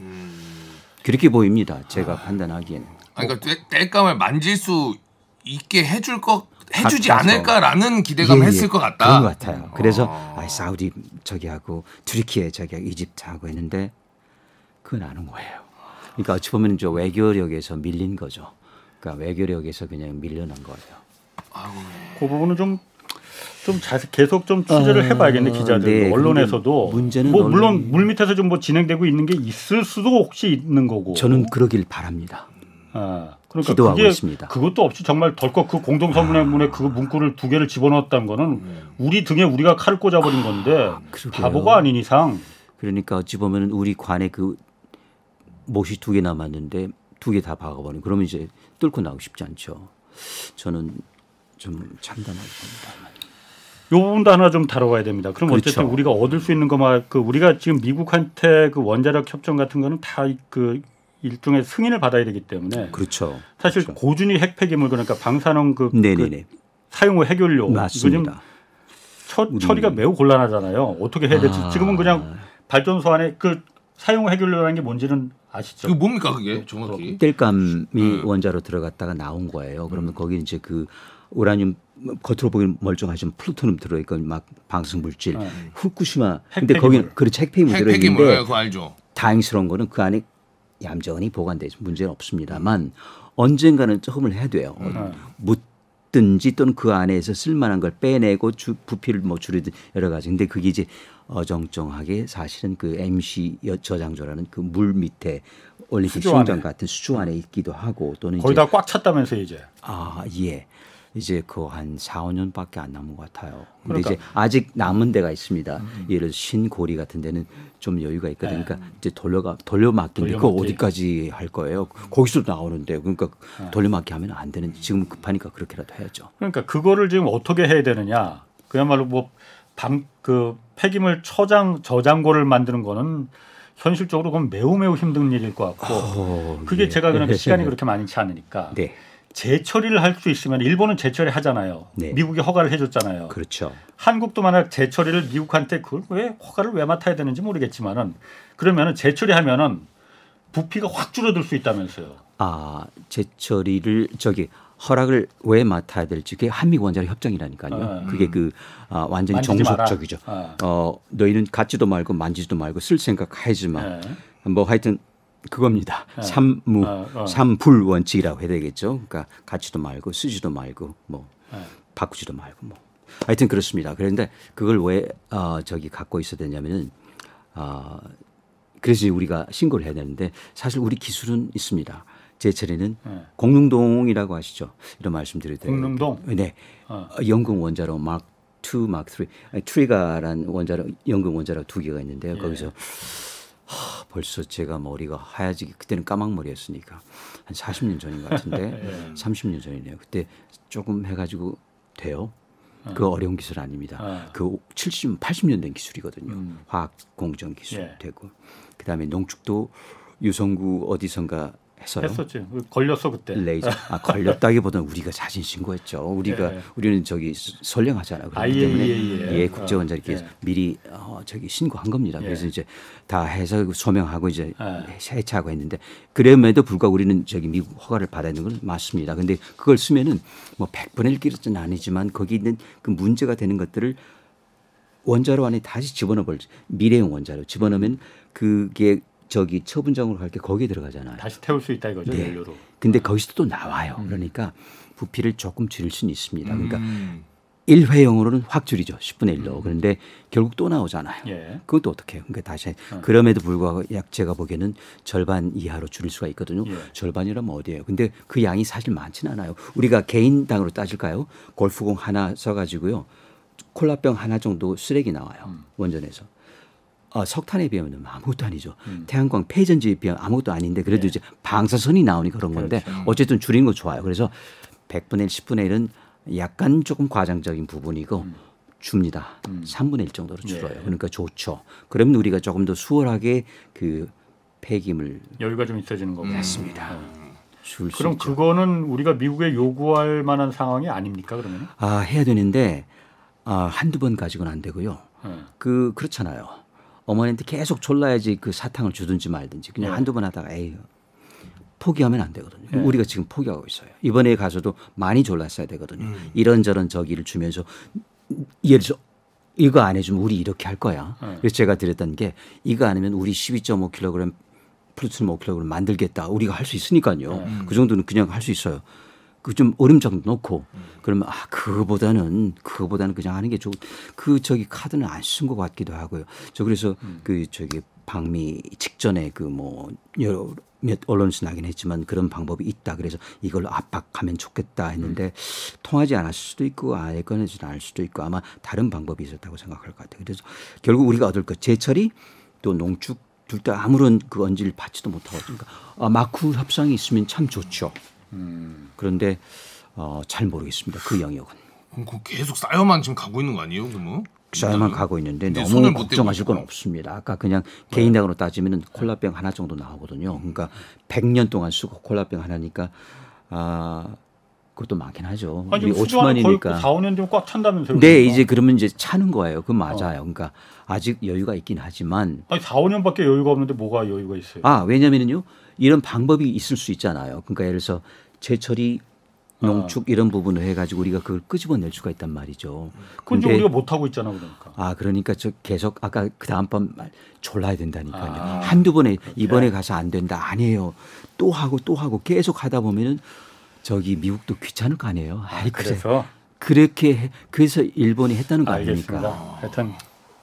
그렇게 보입니다. 제가 판단하기에는. 아니, 그러니까 뗄- 뗄감을 만질 수 있게 해줄 것 해주지 같아서. 않을까라는 기대감 예, 예. 했을 것 같다. 그런 것 같아요. 그래서 어. 아, 사우디 저기 하고 투르키에 저기 하고 이집트 하고 했는데 그건 아는 거예요. 그러니까 어찌 보면 저 외교력에서 밀린 거죠. 그러니까 외교력에서 그냥 밀려난 거예요. 그 부분은 좀. 좀 자세 계속 좀 취재를 아, 해봐야겠네 기자들 네. 언론에서도 문제는 뭐 물론 물 밑에서 좀 뭐 진행되고 있는 게 있을 수도 혹시 있는 거고 저는 그러길 바랍니다. 아, 그러니까 기도하고 그게 있습니다. 그것도 없이 정말 덜컥 그 공동 선문에 그 문구를 두 개를 집어넣었다는 거는 우리 등에 우리가 칼을 꽂아버린 건데 그러게요. 바보가 아닌 이상 그러니까 어찌 보면 우리 관에 그 못이 두 개 남았는데 두 개 다 박아버린. 그러면 이제 뚫고 나오기 쉽지 않죠. 저는 좀 참담하게 봅니다. 요 부분도 하나 좀 다뤄가야 됩니다. 그럼 그렇죠. 어쨌든 우리가 얻을 수 있는 것만 그 우리가 지금 미국한테 그 원자력 협정 같은 거는 다 그 일종의 승인을 받아야 되기 때문에 그렇죠. 사실 고준위 핵 폐기물 그러니까 방사능 그, 네네네. 그 사용 후 해결료 맞습니다. 처, 처리가 매우 곤란하잖아요. 어떻게 해야 될지 아. 지금은 그냥 발전소 안에 그 사용 후 해결료라는 게 뭔지는 아시죠? 그 뭡니까 그게 정확히? 뗄감이 음. 원자로 들어갔다가 나온 거예요. 그러면 거기 이제 그 우라늄 겉으로 보기엔 멀쩡하지만 플루토늄 들어있고 막 방사성 물질, 네. 후쿠시마. 핵 근데 거기는. 그렇지 핵폐기물 들어있는데. 다행스러운 거는 그 안에 얌전히 보관돼 있어 문제는 없습니다만 언젠가는 조금을 해야 돼요. 네. 묻든지 또는 그 안에서 쓸만한 걸 빼내고 주, 부피를 뭐 줄이든 여러 가지. 근데 그게 이제 어정쩡하게 사실은 그 MC 여- 저장소라는 그 물 밑에 올림픽 수조. 같은 수조 안에 있기도 하고 또는 거의 다 꽉 찼다면서 이제. 아, 예. 이제 그 한 4, 5년밖에 안 남은 것 같아요. 근데 그러니까. 이제 아직 남은 데가 있습니다. 예를 들어 신고리 같은 데는 좀 여유가 있거든요. 그러니까 이제 돌려가 돌려막기인데 그거 돌려막기. 어디까지 할 거예요? 거기서 나오는데 그러니까 돌려막기 하면 안 되는 지금 급하니까 그렇게라도 해야죠. 그러니까 그거를 지금 어떻게 해야 되느냐? 그야말로 뭐 밤 그 폐기물 처장 저장고를 만드는 거는 현실적으로 그건 매우 매우 힘든 일일 것 같고 어, 그게 예. 제가 그냥 시간이 그렇게 많지 않으니까 네. 재처리를 할 수 있으면 일본은 재처리 하잖아요. 네. 미국이 허가를 해줬잖아요. 그렇죠. 한국도 만약 재처리를 미국한테 그걸 왜 허가를 왜 맡아야 되는지 모르겠지만은 그러면은 재처리하면은 부피가 확 줄어들 수 있다면서요. 아, 제처리를 저기 허락을 왜 맡아야 될지 그게 한미 원자력 협정이라니까요. 어, 그게 그 아, 완전히. 정석적이죠. 어. 어, 너희는 갖지도 말고 만지지도 말고 쓸 생각 하지 마. 네. 뭐 하여튼 그겁니다. 네. 삼무, 어, 어. 삼불 원칙이라고 해야 되겠죠. 그러니까 갖지도 말고 쓰지도 말고 뭐 네. 바꾸지도 말고 뭐. 하여튼 그렇습니다. 그런데 그걸 왜 어, 저기 갖고 있어야 되냐면은 아 그래서 우리가 신고를 해야 되는데 사실 우리 기술은 있습니다. 제 차례는 네. 공릉동이라고 아시죠? 이런 말씀드려도 돼요. 공릉동? 네. 어. 연금 원자로 2, 마크 3, 아니, 트리가란 원자로 연금 원자로 두 개가 있는데요. 예. 거기서 하, 벌써 제가 머리가 하얘지기 그때는 까막머리였으니까 한 40년 전인 것 같은데 30년 전이네요. 그때 조금 해가지고 돼요. 그 어려운 기술 아닙니다. 어. 그 70, 80년 된 기술이거든요. 화학 공정 기술 예. 되고 그다음에 농축도 유성구 어디선가 했어요. 했었지. 걸렸어 그때. 레이저. 아 걸렸다기보다는 우리가 자진 신고했죠. 우리가 예. 우리는 저기 수- 선량하잖아요. 그렇기 아, 예, 때문에 예, 예. 예, 국제원자 이렇게 예. 미리 어, 저기 신고한 겁니다. 그래서 예. 이제 다 해서 소명하고 이제 예. 해체하고 했는데 그럼에도 불구하고 우리는 저기 미국 허가를 받아야 되는 건 맞습니다. 근데 그걸 쓰면은 뭐 100분의 1기는 아니지만 거기 있는 그 문제가 되는 것들을 원자로 안에 다시 집어넣어 볼 미래용 원자로 집어넣으면 그게 저기 처분장으로 갈 게 거기에 들어가잖아요. 다시 태울 수 있다 이거죠 네. 연료로. 근데 거기서 또 나와요. 그러니까 부피를 조금 줄일 수는 있습니다. 그러니까 음. 일회용으로는 확 줄이죠. 10분의 1로. 그런데 결국 또 나오잖아요. 예. 그것도 어떻게 해요? 그러니까 다시 그럼에도 불구하고 약 제가 보기에는 절반 이하로 줄일 수가 있거든요. 예. 절반이라면 어디예요? 근데 그 양이 사실 많지는 않아요. 우리가 개인당으로 따질까요? 골프공 하나 써가지고요. 콜라병 하나 정도 쓰레기 나와요. 원전에서. 어, 석탄에 비하면 아무것도 아니죠. 태양광 폐전지에 비하면 아무것도 아닌데 그래도 이제 방사선이 나오니까 그런 건데 어쨌든 줄인 거 좋아요. 그래서 100분의 1, 10분의 1은 약간 조금 과장적인 부분이고 줍니다. 3분의 1 정도로 줄어요. 예. 그러니까 좋죠. 그러면 우리가 조금 더 수월하게 그 폐기물 여유가 좀 있어지는 거고. 했습니다. 줄수 그럼 있죠. 그거는 우리가 미국에 요구할 만한 상황이 아닙니까 그러면? 아, 해야 되는데 아, 한두 번 가지고는 안 되고요. 예. 그 그렇잖아요. 어머니한테 계속 졸라야지 그 사탕을 주든지 말든지 그냥 네. 한두 번 하다가 에이 포기하면 안 되거든요. 네. 우리가 지금 포기하고 있어요. 이번에 가서도 많이 졸랐어야 되거든요. 음. 이런저런 저기를 주면서 예를 들어 이거 안 해주면 우리 이렇게 할 거야. 네. 그래서 제가 드렸던 게 이거 아니면 우리 12.5kg 플루토늄 5kg 만들겠다. 우리가 할 수 있으니까요. 네. 그 정도는 그냥 할 수 있어요. 그 좀 얼음 정도 넣고 그러면 아 그거보다는 그거보다는 그냥 하는 게 좋. 그 저기 카드는 안 쓴 것 같기도 하고요. 저 그래서 그 저기 방미 직전에 그 뭐 여러 몇 언론에서 나긴 했지만 그런 방법이 있다. 그래서 이걸로 압박하면 좋겠다 했는데 통하지 않았을 수도 있고 아예 꺼내지 않을 수도 있고 아마 다른 방법이 있었다고 생각할 것 같아요. 그래서 결국 우리가 얻을 것 제철이 또 농축 둘 다 아무런 그 언지를 받지도 못하고 그러니까 아, 마쿠 협상이 있으면 참 좋죠. 그런데 어, 잘 모르겠습니다. 그 영역은. 그럼 그거 계속 쌓여만 지금 가고 있는 거 아니에요, 그러면? 쌓여만 가고 있는데 너무 걱정하실 건 없습니다. 아까 그냥 개인당으로 따지면 콜라병 하나 정도 나오거든요. 그러니까 100년 동안 쓰고 콜라병 하나니까 아 그것도 많긴 하죠. 아니 우리 지금 수조하는 거의 4, 5천만이니까. 5년 되면 꽉 찬다면서요? 네, 그러니까. 이제 그러면 이제 차는 거예요. 그 맞아요. 그러니까 아직 여유가 있긴 하지만 아니 4, 5년밖에 여유가 없는데 뭐가 여유가 있어요? 아 왜냐면은요 이런 방법이 있을 수 있잖아요. 그러니까 예를 들어서 제철이 농축 이런 부분을 해가지고 우리가 그걸 끄집어낼 수가 있단 말이죠. 근데 우리가 못 하고 있잖아 그러니까. 아 그러니까 저 계속 아까 그 다음번 말 졸라야 된다니까요. 한두 번에 이번에 가서 안 된다 아니에요. 또 하고 또 하고 계속 하다 보면은 저기 미국도 귀찮을 거 아니에요. 아이 그래. 그래서 그렇게 해, 그래서 일본이 했다는 거 알겠습니다. 아닙니까? 하여튼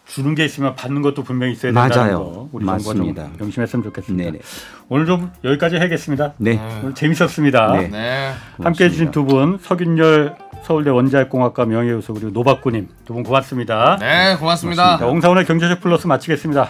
주는 게 있으면 받는 것도 분명히 있어야 맞아요. 된다는 거 우리 맞습니다. 정부가 좀 명심했으면 좋겠습니다. 네네. 오늘 좀 여기까지 하겠습니다. 네. 오늘 재밌었습니다. 네. 네. 함께해 주신 두 분 서균열 서울대 원자력공학과 명예교수 그리고 노박구님 두 분 고맙습니다. 네, 고맙습니다. 자, 홍사원의 경제적 플러스 마치겠습니다.